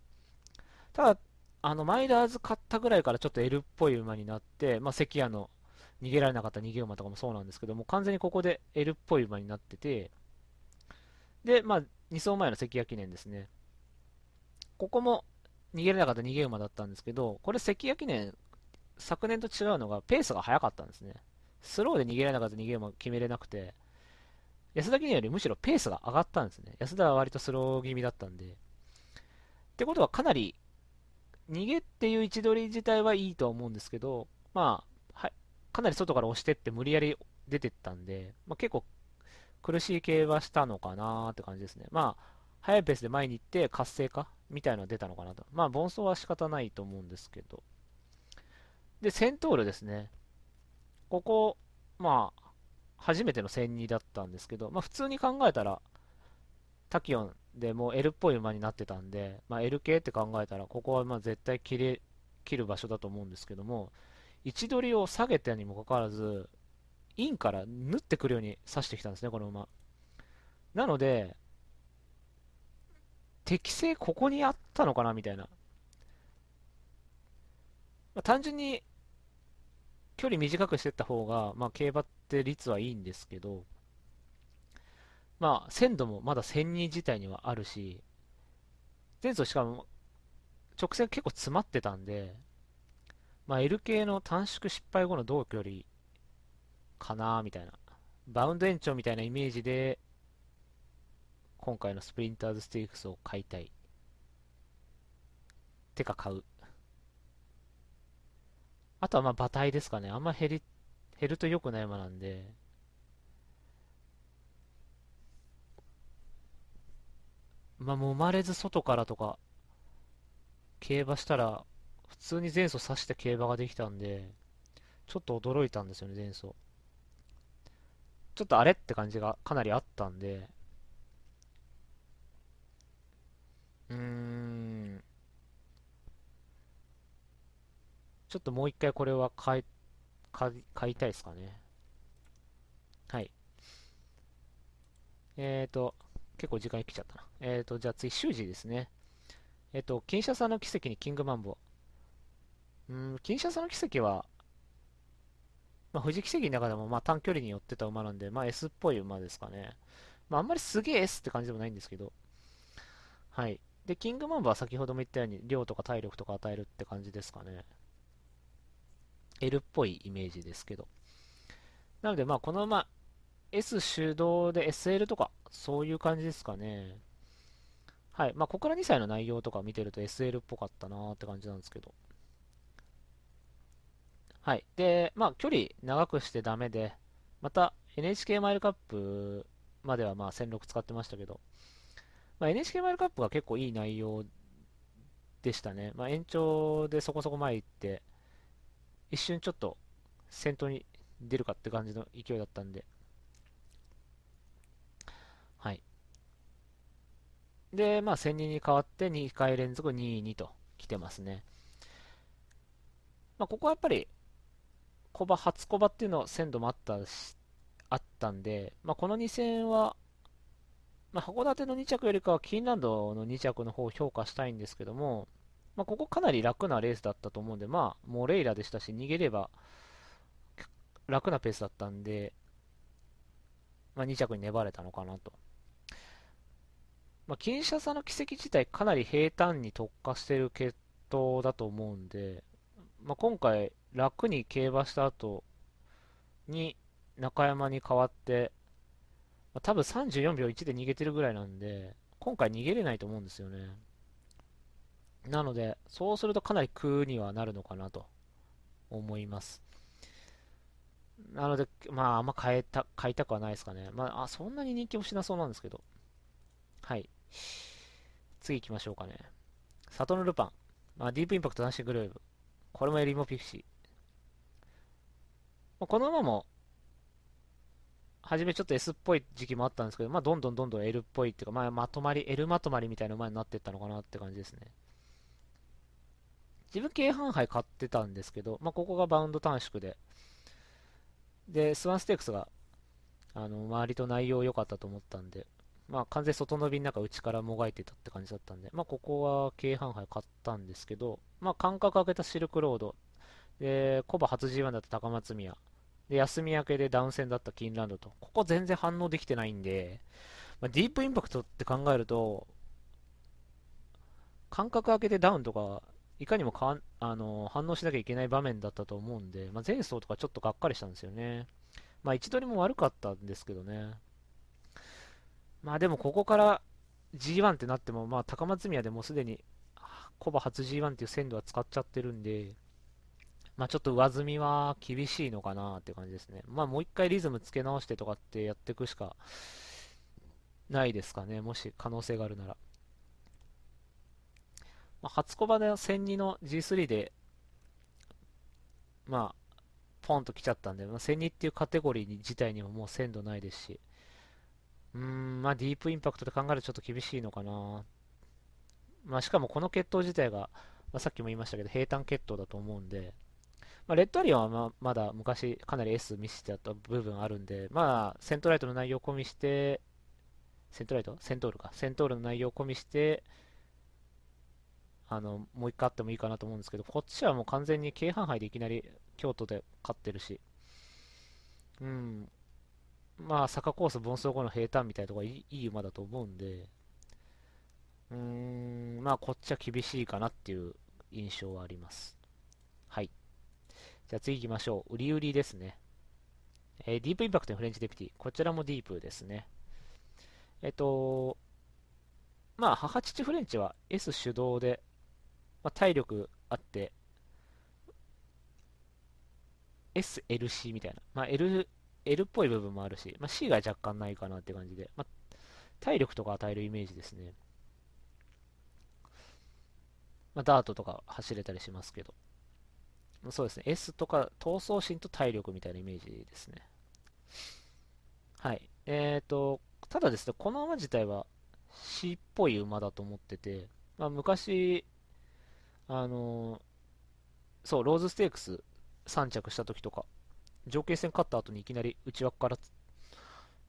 ただ、あの、マイラーズ買ったぐらいからちょっと L っぽい馬になって、まあ、関谷の逃げられなかった逃げ馬とかもそうなんですけども、完全にここで L っぽい馬になってて、で、まあ、2走前の関谷記念ですね。ここも逃げれなかった逃げ馬だったんですけど、これ関谷記念、昨年と違うのがペースが速かったんですね。スローで逃げられなかった逃げ馬決めれなくて、安田記念よりむしろペースが上がったんですね。安田は割とスロー気味だったんで。ってことはかなり、逃げっていう位置取り自体はいいとは思うんですけど、まあ、はい、かなり外から押してって無理やり出てったんで、まあ、結構苦しい系はしたのかなって感じですね。まあ、速いペースで前に行って活性化みたいなのが出たのかなと。まあ、凡走は仕方ないと思うんですけど。で、セントールですね。ここ、まあ、初めての1002だったんですけど、まあ、普通に考えたら、タキオンでもう L っぽい馬になってたんで、まあ、L 系って考えたら、ここはまあ絶対切れ切る場所だと思うんですけども、位置取りを下げたにもかかわらず、インから縫ってくるように刺してきたんですね、この馬。なので、適性ここにあったのかなみたいな。まあ、単純に距離短くしていった方が、まあ、競馬って率はいいんですけど、まあ、鮮度もまだ1002自体にはあるし、前走しかも直線結構詰まってたんで、まあ、L 系の短縮失敗後の同距離かなみたいな。バウンド延長みたいなイメージで今回のスプリンターズステークスを買いたい。てか買う。あとはまあ馬体ですかね。あんま減り、減ると良くない馬なんで。まあ、揉まれず外からとか、競馬したら、普通に前走刺して競馬ができたんで、ちょっと驚いたんですよね、前走。ちょっとあれって感じがかなりあったんで、うーん。ちょっともう一回これは買い、買い、たいですかね。はい。え、ー、と、結構時間来ちゃったな。えっ、ー、と、じゃあ次、修士ですね。えっ、ー、と、キンシャサの奇跡にキングマンボ。うん、キンシャサの奇跡は、まあ、富士奇跡の中でも、まあ、短距離に寄ってた馬なんで、まあ、S っぽい馬ですかね。まあ、あんまりすげえ S って感じでもないんですけど、はい。で、キングマンバは先ほども言ったように、量とか体力とか与えるって感じですかね。L っぽいイメージですけど。なので、まあ、このまま S 手動で SL とか、そういう感じですかね。はい。まあ、ここから2歳の内容とか見てると SL っぽかったなーって感じなんですけど。はい。で、まあ、距離長くしてダメで、また NHK マイルカップまではまあ1006使ってましたけど、まあ、NHK マイルカップが結構いい内容でしたね。まあ、延長でそこそこ前行って、一瞬ちょっと先頭に出るかって感じの勢いだったんで。はい。で、まあ、1000人に変わって2回連続22と来てますね。まあ、ここはやっぱり、コバ、初コバっていうの鮮度もあったし、あったんで、まあ、この2戦は、まあ、函館の2着よりかはキーンランドの2着の方を評価したいんですけども、まあ、ここかなり楽なレースだったと思うんで、まあ、モレイラでしたし、逃げれば楽なペースだったんで、まあ、2着に粘れたのかなと。まあ、キンシャサの奇跡自体かなり平坦に特化してる血統だと思うんで、まあ、今回楽に競馬した後に中山に代わって、まあ、多分34秒1で逃げてるぐらいなんで、今回逃げれないと思うんですよね。なので、そうするとかなり空にはなるのかなと思います。なので、まあ、あんま変えた、買いたくはないですかね。まあ、あそんなに人気もしなそうなんですけど。はい。次行きましょうかね。サトノルパン。まあ、ディープインパクト男子グルーブ。これもエリモピクシー。まあ、この馬も、初めちょっと S っぽい時期もあったんですけど、まあ、どんどんどんどん L っぽいっていうか、まあ、まとまり、L まとまりみたいな馬になっていったのかなって感じですね。自分、京阪杯買ってたんですけど、まあ、ここがバウンド短縮で、で、スワンステークスが、あの、周りと内容良かったと思ったんで、まあ、完全外伸びの中内からもがいてたって感じだったんで、まあ、ここは京阪杯買ったんですけど、まあ、間隔空けたシルクロード、で、コバ初 G1 だった高松宮、で、休み明けでダウン戦だったキンランドと、ここ全然反応できてないんで、まあ、ディープインパクトって考えると、間隔空けてダウンとか、いかにもかあの反応しなきゃいけない場面だったと思うんで、まあ、前走とかちょっとがっかりしたんですよね。まあ、位置取りも悪かったんですけどね。まあでもここから G1 ってなっても、まあ高松宮でもすでにコバ初 G1 っていう鮮度は使っちゃってるんで、まあちょっと上積みは厳しいのかなって感じですね。まあもう一回リズムつけ直してとかってやっていくしかないですかね。もし可能性があるなら。まあ、初コバで1002の G3 で、まあ、ポンと来ちゃったんで、まあ、1002っていうカテゴリー自体にももう鮮度ないですし、うーん、まあディープインパクトで考えるとちょっと厳しいのかな。まあしかもこの血統自体が、まあ、さっきも言いましたけど平坦血統だと思うんで、まあ、レッドアリアンはままだ昔かなり S 見せてた部分あるんで、まあセントライトの内容込みして、セントライト？セントールか。セントールの内容込みして、あの、もう一回あってもいいかなと思うんですけど、こっちはもう完全に京阪杯でいきなり京都で勝ってるし、うん、まあ、坂コース盆走後の平坦みたいなところいい馬だと思うんで、うーん、まあ、こっちは厳しいかなっていう印象はあります。はい。じゃあ次行きましょう。売り売りですね。えー、ディープインパクトのフレンチデピティ。こちらもディープですね。えっと、まあ、母父フレンチは S 主導で、まあ、体力あって、SLC みたいな。まあ、L、L っぽい部分もあるし、まあ、C が若干ないかなって感じで、まあ、体力とか与えるイメージですね。まあ、ダートとか走れたりしますけど。まそうですね。S とか、闘争心と体力みたいなイメージですね。はい。えっ、ー、と、ただですね、この馬自体は C っぽい馬だと思ってて、まあ、昔、あのー、そう、ローズステークス3着した時とか、条件戦勝った後にいきなり内枠からっ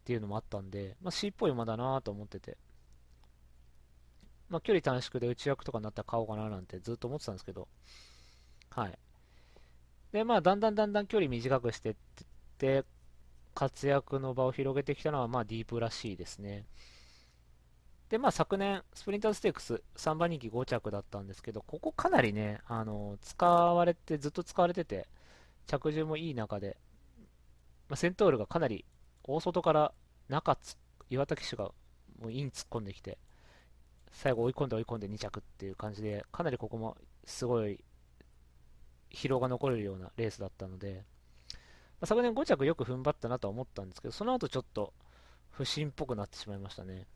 ていうのもあったんで、まあ、C っぽい馬だなと思ってて、まあ、距離短縮で内枠とかになったら買おうかななんてずっと思ってたんですけど、はい。で、まあ、だんだんだんだん距離短くしてって、活躍の場を広げてきたのは、まあ、ディープらしいですね。で、まあ、昨年、スプリンターステークス3番人気5着だったんですけど、ここかなりね、あの、使われて、ずっと使われてて、着順もいい中で、まあ、セントールがかなり大外から中つ、岩田騎手がもうイン突っ込んできて、最後追い込んで追い込んで2着っていう感じで、かなりここもすごい疲労が残れるようなレースだったので、まあ、昨年5着よく踏ん張ったなと思ったんですけど、その後ちょっと不審っぽくなってしまいましたね。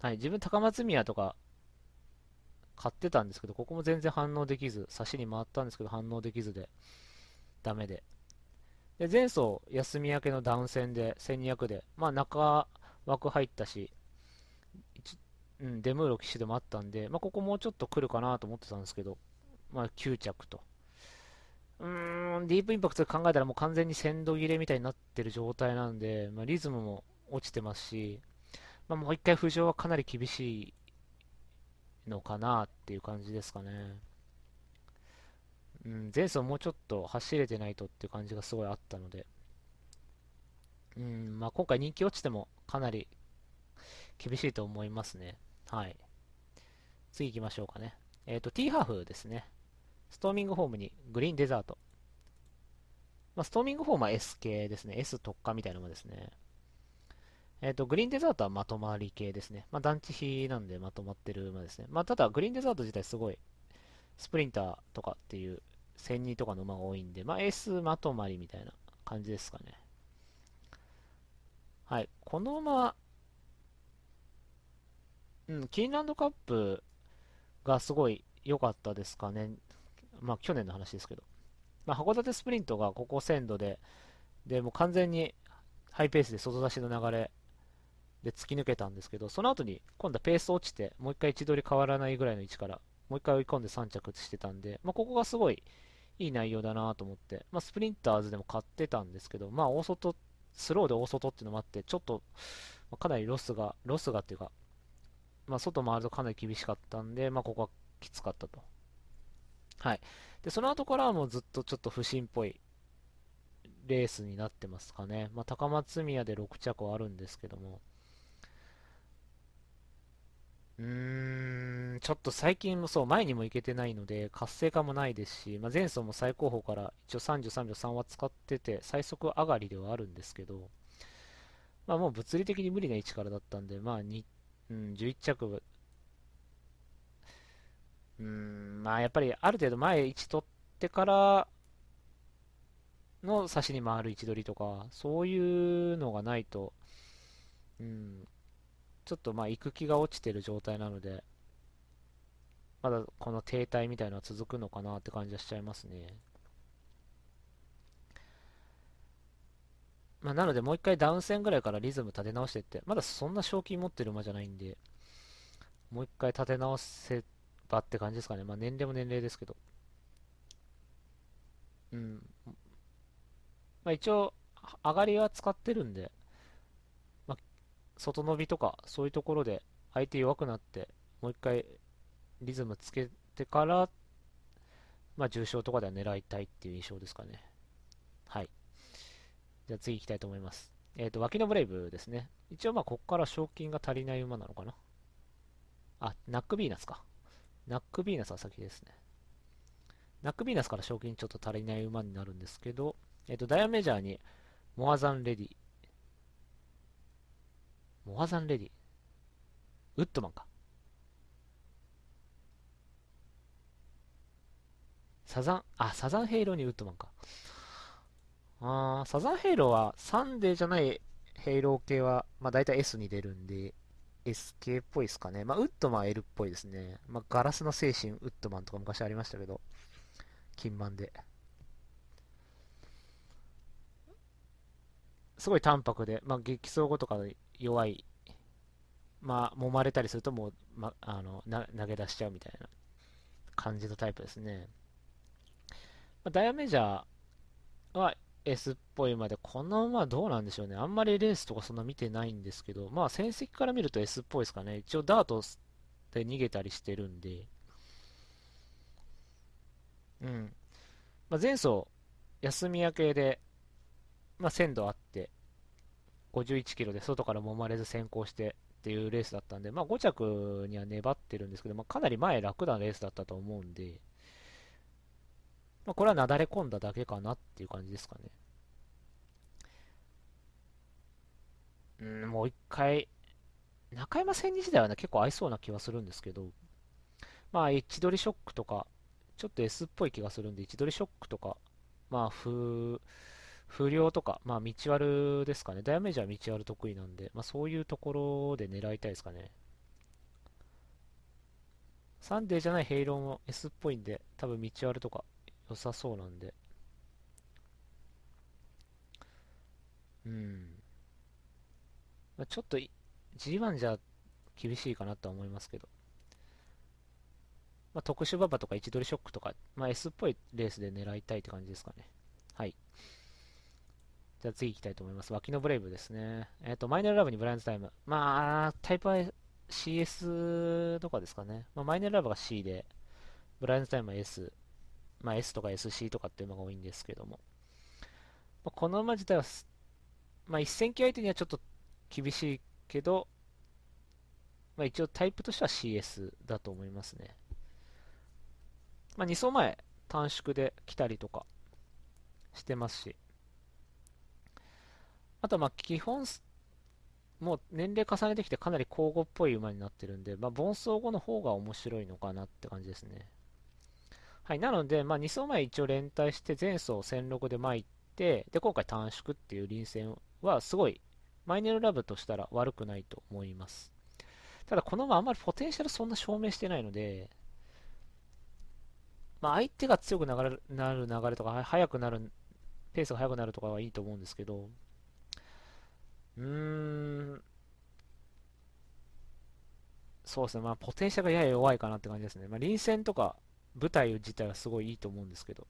はい、自分高松宮とか買ってたんですけど、ここも全然反応できず、差しに回ったんですけど反応できずで、ダメで。で、前走休み明けのダウン戦で1200で、まあ中枠入ったし、うん、デムーロ騎手でもあったんで、まあここもうちょっと来るかなと思ってたんですけど、まあ9着と。うーん、ディープインパクトで考えたらもう完全に鮮度切れみたいになってる状態なんで、まあ、リズムも落ちてますし、まあ、もう一回浮上はかなり厳しいのかなっていう感じですかね。うん、前走もうちょっと走れてないとっていう感じがすごいあったので、うんまあ、今回人気落ちてもかなり厳しいと思いますね。はい。次行きましょうかね。えっ、ー、と、T ハーフですね。ストーミングホームにグリーンデザート。まあ、ストーミングホームは S 系ですね。S 特化みたいなのもですね。えっ、ー、と、グリーンデザートはまとまり系ですね。まあ、団地比なんでまとまってる馬ですね。まあ、ただ、グリーンデザート自体すごい、スプリンターとかっていう、1002とかの馬が多いんで、まあ、S まとまりみたいな感じですかね。はい。この馬、うん、キーンランドカップがすごい良かったですかね。まあ、去年の話ですけど。まあ、函館スプリントがここ1000度で、で、も完全にハイペースで外出しの流れで突き抜けたんですけど、その後に今度はペース落ちて、もう一回位置取り変わらないぐらいの位置から、もう一回追い込んで3着してたんで、まあ、ここがすごいいい内容だなと思って、まあ、スプリンターズでも買ってたんですけど、まあ、大外、スローで大外っていうのもあって、ちょっと、ま、かなりロスが、ロスがっていうか、まあ、外回るとかなり厳しかったんで、まあ、ここはきつかったと。はい。で、その後からはもうずっとちょっと不振っぽいレースになってますかね。まあ、高松宮で6着はあるんですけども、うーん、ちょっと最近もそう、前にも行けてないので、活性化もないですし、まあ、前走も最高峰から一応33秒3は使ってて、最速上がりではあるんですけど、まあ、もう物理的に無理な位置からだったんで、まあ2、うん、11着、うん、まあやっぱりある程度前位置取ってからの差しに回る位置取りとか、そういうのがないと、うん、ちょっとまあ行く気が落ちてる状態なので、まだこの停滞みたいなのは続くのかなって感じはしちゃいますね。まあ、なのでもう一回ダウン戦ぐらいからリズム立て直していって、まだそんな賞金持ってる馬じゃないんで、もう一回立て直せばって感じですかね。まあ年齢も年齢ですけど。うん。まあ一応、上がりは使ってるんで、外伸びとかそういうところで相手弱くなってもう一回リズムつけてから、まあ、重賞とかでは狙いたいっていう印象ですかね。はい。じゃあ次行きたいと思います。えっ、ー、と、脇のブレイブですね。一応まあここから賞金が足りない馬なのかな。あ、ナックビーナスか。ナックビーナスは先ですね。ナックビーナスから賞金ちょっと足りない馬になるんですけど、えっ、ー、と、ダイワメジャーにモアザンレディ、モアザンレディ。ウッドマンか。サザン、あ、サザンヘイローにウッドマンか。あ、サザンヘイローはサンデーじゃないヘイロー系は、まあ大体 S に出るんで、S 系っぽいですかね。まあウッドマンは L っぽいですね。まあガラスの精神ウッドマンとか昔ありましたけど、金満で。すごい淡白で、まあ激走後とか弱い、まあ、揉まれたりするともう、ま、あの投げ出しちゃうみたいな感じのタイプですね。まあ、ダイヤメジャーは S っぽい馬で、この馬はどうなんでしょうね。あんまりレースとかそんな見てないんですけど、まあ戦績から見ると S っぽいですかね。一応ダートで逃げたりしてるんで、うん。まあ、前走、休み明けで、まあ、鮮度あって、51キロで外から揉まれず先行してっていうレースだったんで、まあ、5着には粘ってるんですけど、まあ、かなり前楽なレースだったと思うんで、まあ、これはなだれ込んだだけかなっていう感じですかね。うん、もう一回、中山千日時代はね、結構合いそうな気はするんですけど、まあ、位置取りショックとか、ちょっと S っぽい気がするんで、位置取りショックとか、まあ、風、不良とか、まあ、道悪ですかね。ダイヤメージは道悪得意なんで、まあ、そういうところで狙いたいですかね。サンデーじゃないヘイローも S っぽいんで、多分道悪とか良さそうなんで。うん。まあ、ちょっと G1 じゃ厳しいかなとは思いますけど。まあ、特殊馬場とか位置取りショックとか、まあ、S っぽいレースで狙いたいって感じですかね。はい。じゃあ次行きたいと思います。脇のブレイブですね。えっ、ー、と、マイネルラブにブラインズタイム。まあ、タイプは CS とかですかね。まあ、マイネルラブが C で、ブラインズタイムは S。まあ、S とか SC とかっていうのが多いんですけども。まあ、この馬自体は、まあ、一戦機相手にはちょっと厳しいけど、まあ、一応タイプとしては CS だと思いますね。まあ、2走前短縮で来たりとかしてますし、あとまあ基本、もう年齢重ねてきてかなり交互っぽい馬になってるんで、まあ、盆走後の方が面白いのかなって感じですね。はい、なので、まあ、2走前一応連帯して前走戦6で巻いて、で、今回短縮っていう臨戦はすごいマイネルラブとしたら悪くないと思います。ただこの馬あんまりポテンシャルそんな証明してないので、まあ、相手が強くなる流れとか、速くなる、ペースが速くなるとかはいいと思うんですけど、うーん、そうですね、まあ、ポテンシャルがやや弱いかなって感じですね。まあ、臨戦とか舞台自体はすごいいいと思うんですけど、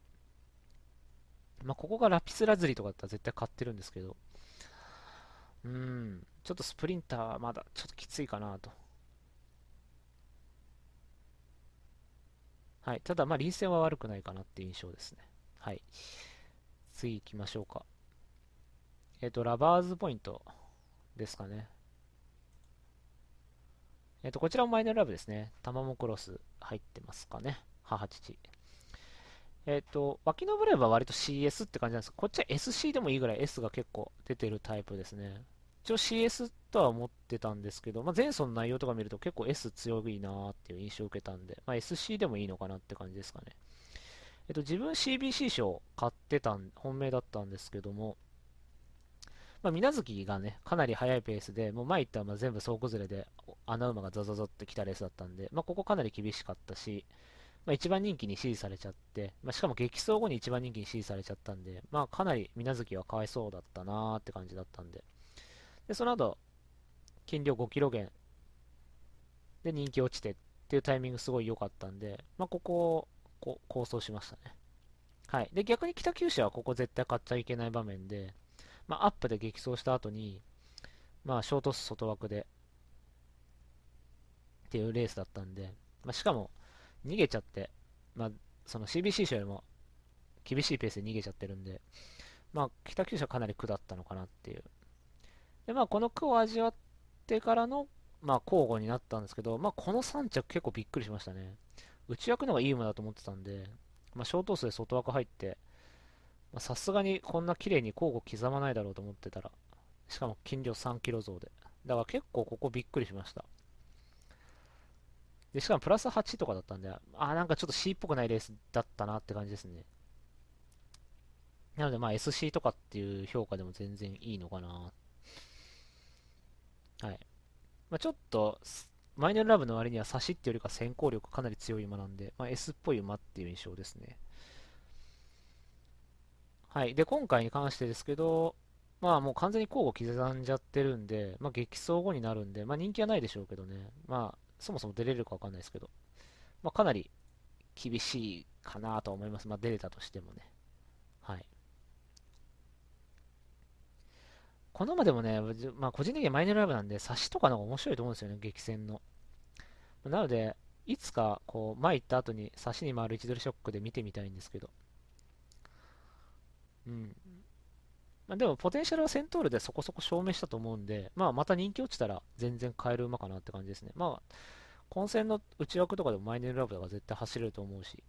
まあ、ここがラピスラズリとかだったら絶対買ってるんですけど、うん、ちょっとスプリンターはまだちょっときついかなと。はい。ただ、まあ、臨戦は悪くないかなっていう印象ですね。はい。次行きましょうか。えっ、ー、と、ラバーズポイントですかね。えっ、ー、と、こちらもマイナーラブですね。タマモクロス入ってますかね。母父。えっ、ー、と、脇のブレーブは割と CS って感じなんですこっちは SC でもいいぐらい S が結構出てるタイプですね。一応 CS とは思ってたんですけど、まあ、前走の内容とか見ると結構 S 強いなっていう印象を受けたんで、まあ、SC でもいいのかなって感じですかね。えっと、自分 CBC 賞買ってたん、本命だったんですけども、まあ、水月がね、かなり速いペースで、もう前行ったら全部総崩れで穴馬がザザザって来たレースだったんで、まあ、ここかなり厳しかったし、まあ、一番人気に支持されちゃって、まあ、しかも激走後に一番人気に支持されちゃったんで、まあ、かなり水月はかわいそうだったなーって感じだったんで、で、その後、斤量5キロ減で人気落ちてっていうタイミングすごい良かったんで、まあ、ここを構想しましたね。はい。で、逆に北九州はここ絶対買っちゃいけない場面で、まあ、アップで激走した後に、まあ、ショートス外枠でっていうレースだったんで、まあ、しかも逃げちゃって、まあ、その CBC 賞よりも厳しいペースで逃げちゃってるんで、まあ、北九州はかなり下ったのかなっていうで、まあ、この句を味わってからの、まあ、交互になったんですけど、まあ、この3着結構びっくりしましたね。内枠の方がいい馬だと思ってたんで、まあ、ショート数で外枠入って、さすがにこんな綺麗に交互刻まないだろうと思ってたら、しかも斤量3キロ増で。だから結構ここびっくりしました。で、しかもプラス8とかだったんで、あ、なんかちょっと C っぽくないレースだったなって感じですね。なのでまあ SC とかっていう評価でも全然いいのかなはい。まあ、ちょっと、マイネルラブの割には差しっていうよりか先行力かなり強い馬なんで、まあ、S っぽい馬っていう印象ですね。はい。で、今回に関してですけど、まあもう完全に交互刻んじゃってるんで、まあ激走後になるんで、まあ人気はないでしょうけどね。まあそもそも出れるかわかんないですけど、まあかなり厳しいかなと思います。まあ出れたとしてもね。はい。このままでもね、まあ、個人的にはマイネルライブなんで、差しとかの方が面白いと思うんですよね、激戦の。なので、いつか、こう、前行った後に差しに回る1ドルショックで見てみたいんですけど。うん。まあ、でも、ポテンシャルはセントールでそこそこ証明したと思うんで、まあ、また人気落ちたら全然買える馬かなって感じですね。まあ、混戦の内枠とかでもマイネルラブとか絶対走れると思うし、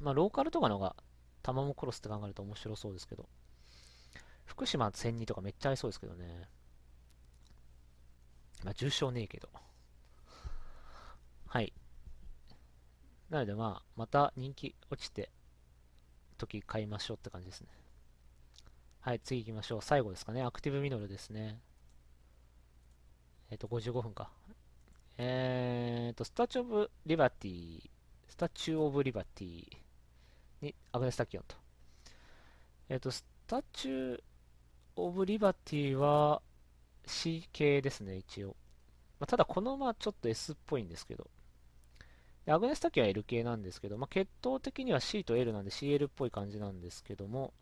まあ、ローカルとかのが、タマモクロスって考えると面白そうですけど。福島千二とかめっちゃ合いそうですけどね。まあ、重症ねえけど。はい。なのでまあ、また人気落ちて、時買いましょうって感じですね。はい、次行きましょう。最後ですかね。アクティブミノルですね。えっ、ー、と、55分か。えっ、ー、と、スタチュ・オブ・リバティ、スタチュー・オブ・リバティにアグネス・タキオンと。えっ、ー、と、スタチュー・オブ・リバティは C 系ですね、一応。まあ、ただ、この馬はちょっと S っぽいんですけど。アグネス・タキは L 系なんですけど、まあ、血統的には C と L なんで CL っぽい感じなんですけども、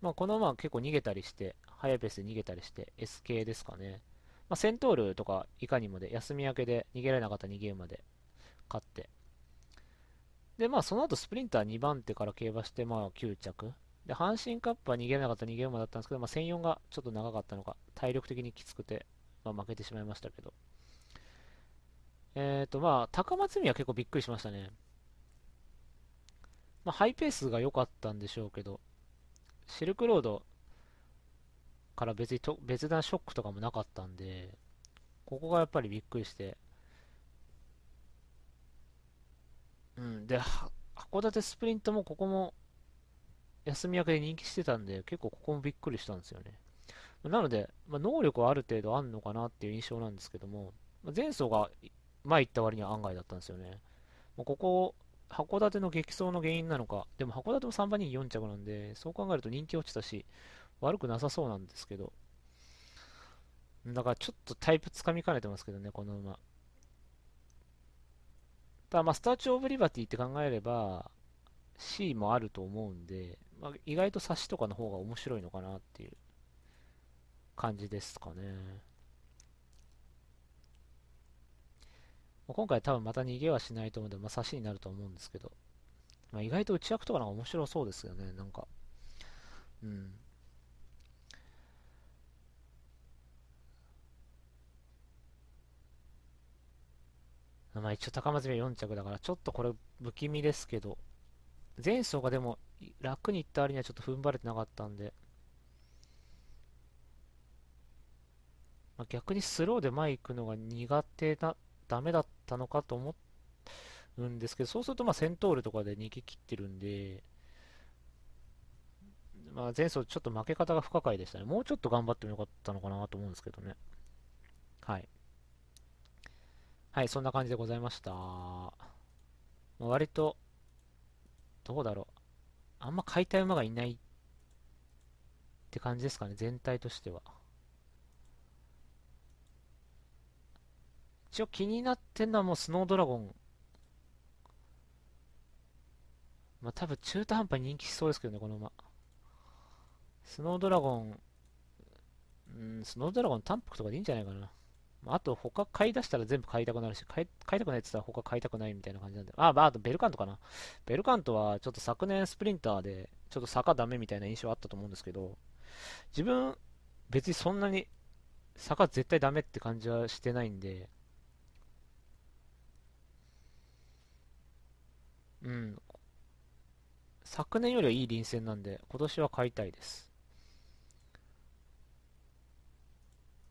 まあ、この馬は結構逃げたりして、速いペースで逃げたりして S 系ですかね。まあ、セントールとかいかにもで、休み明けで逃げられなかった逃げ馬で勝って。で、まあその後スプリンター2番手から競馬して、まあ9着。で、阪神カップは逃げられなかった逃げ馬だったんですけど、まあ1004がちょっと長かったのか、体力的にきつくて、まあ負けてしまいましたけど。えっ、ー、と、まあ、高松宮は結構びっくりしましたね。まあ、ハイペースが良かったんでしょうけど、シルクロードから別にと別段ショックとかもなかったんで、ここがやっぱりびっくりして、うん、で、函館スプリントもここも休み明けで人気してたんで、結構ここもびっくりしたんですよね。なので、まあ、能力はある程度あるのかなっていう印象なんですけども、まあ、前走が前行った割には案外だったんですよね。まあ、ここ、函館の激走の原因なのか、でも函館も3番人4着なんで、そう考えると人気落ちたし、悪くなさそうなんですけど、だからちょっとタイプつかみかねてますけどね、この馬。ただまあ、スターチ・オブ・リバティって考えれば、C もあると思うんで、まあ、意外と差しとかの方が面白いのかなっていう感じですかね。今回多分また逃げはしないと思うので、まあ、差しになると思うんですけど、まあ、意外と内枠とかの方が面白そうですよね、なんか。うん。まあ一応高松宮4着だから、ちょっとこれ不気味ですけど、前走がでも楽にいった割にはちょっと踏ん張れてなかったんで、まあ、逆にスローで前行くのが苦手な、ダメだったのかと思うんですけど、そうするとまあセントールとかで逃げ切ってるんで、まあ前走ちょっと負け方が不可解でしたね。もうちょっと頑張ってもよかったのかなと思うんですけどね。はい。はい、そんな感じでございました。割と、どうだろう。あんま買いたい馬がいないって感じですかね、全体としては。一応気になってんのはもうスノードラゴン。まあ多分中途半端に人気しそうですけどね、この馬。スノードラゴン、うん、スノードラゴン単服とかでいいんじゃないかな。あと他買い出したら全部買いたくなるし、買い買いたくないって言ったら他買いたくないみたいな感じなんで。あ、まあ、あとベルカントかな。ベルカントはちょっと昨年スプリンターでちょっと坂ダメみたいな印象あったと思うんですけど、自分別にそんなに坂絶対ダメって感じはしてないんで、うん。昨年よりはいい臨戦なんで、今年は買いたいです。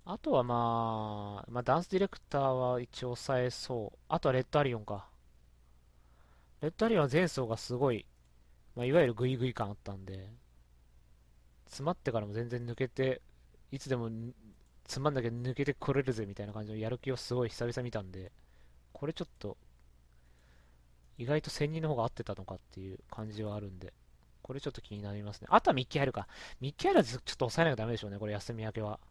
あとはまあ、まあ、ダンスディレクターは一応抑えそう。あとはレッドアリオンか。レッドアリオンは前走がすごい、まあ、いわゆるグイグイ感あったんで、詰まってからも全然抜けて、いつでもつまんだけど抜けてこれるぜみたいな感じのやる気をすごい久々見たんで、これちょっと、意外と1000人の方が合ってたのかっていう感じはあるんで、これちょっと気になりますね。あとはミッキー入るか。ミッキー入るはちょっと抑えなきゃダメでしょうね、これ休み明けは。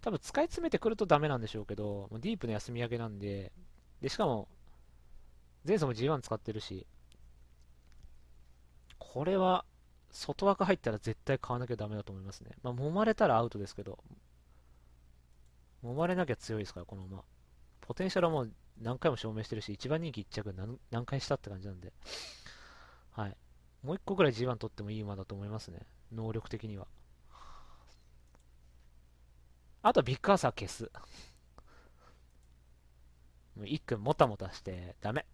多分使い詰めてくるとダメなんでしょうけど、ディープの休み明けなんで、で、しかも、前走も G1 使ってるし、これは、外枠入ったら絶対買わなきゃダメだと思いますね。まあ、揉まれたらアウトですけど、揉まれなきゃ強いですから、この馬。ポテンシャルはもう何回も証明してるし、一番人気1着何何回したって感じなんで、はい。もう1個ぐらい G1 取ってもいい馬だと思いますね。能力的には。あとビッグアーサー消す。もう一句もたもたしてダメ。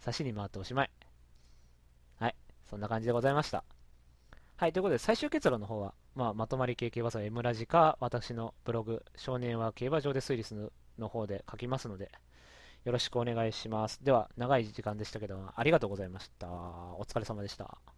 差しに回っておしまい。はい。そんな感じでございました。はい。ということで、最終結論の方は、まあ、まとまり系競馬祭 M ラジか、私のブログ、少年は競馬場で推理するの方で書きますので、よろしくお願いします。では、長い時間でしたけど、ありがとうございました。お疲れ様でした。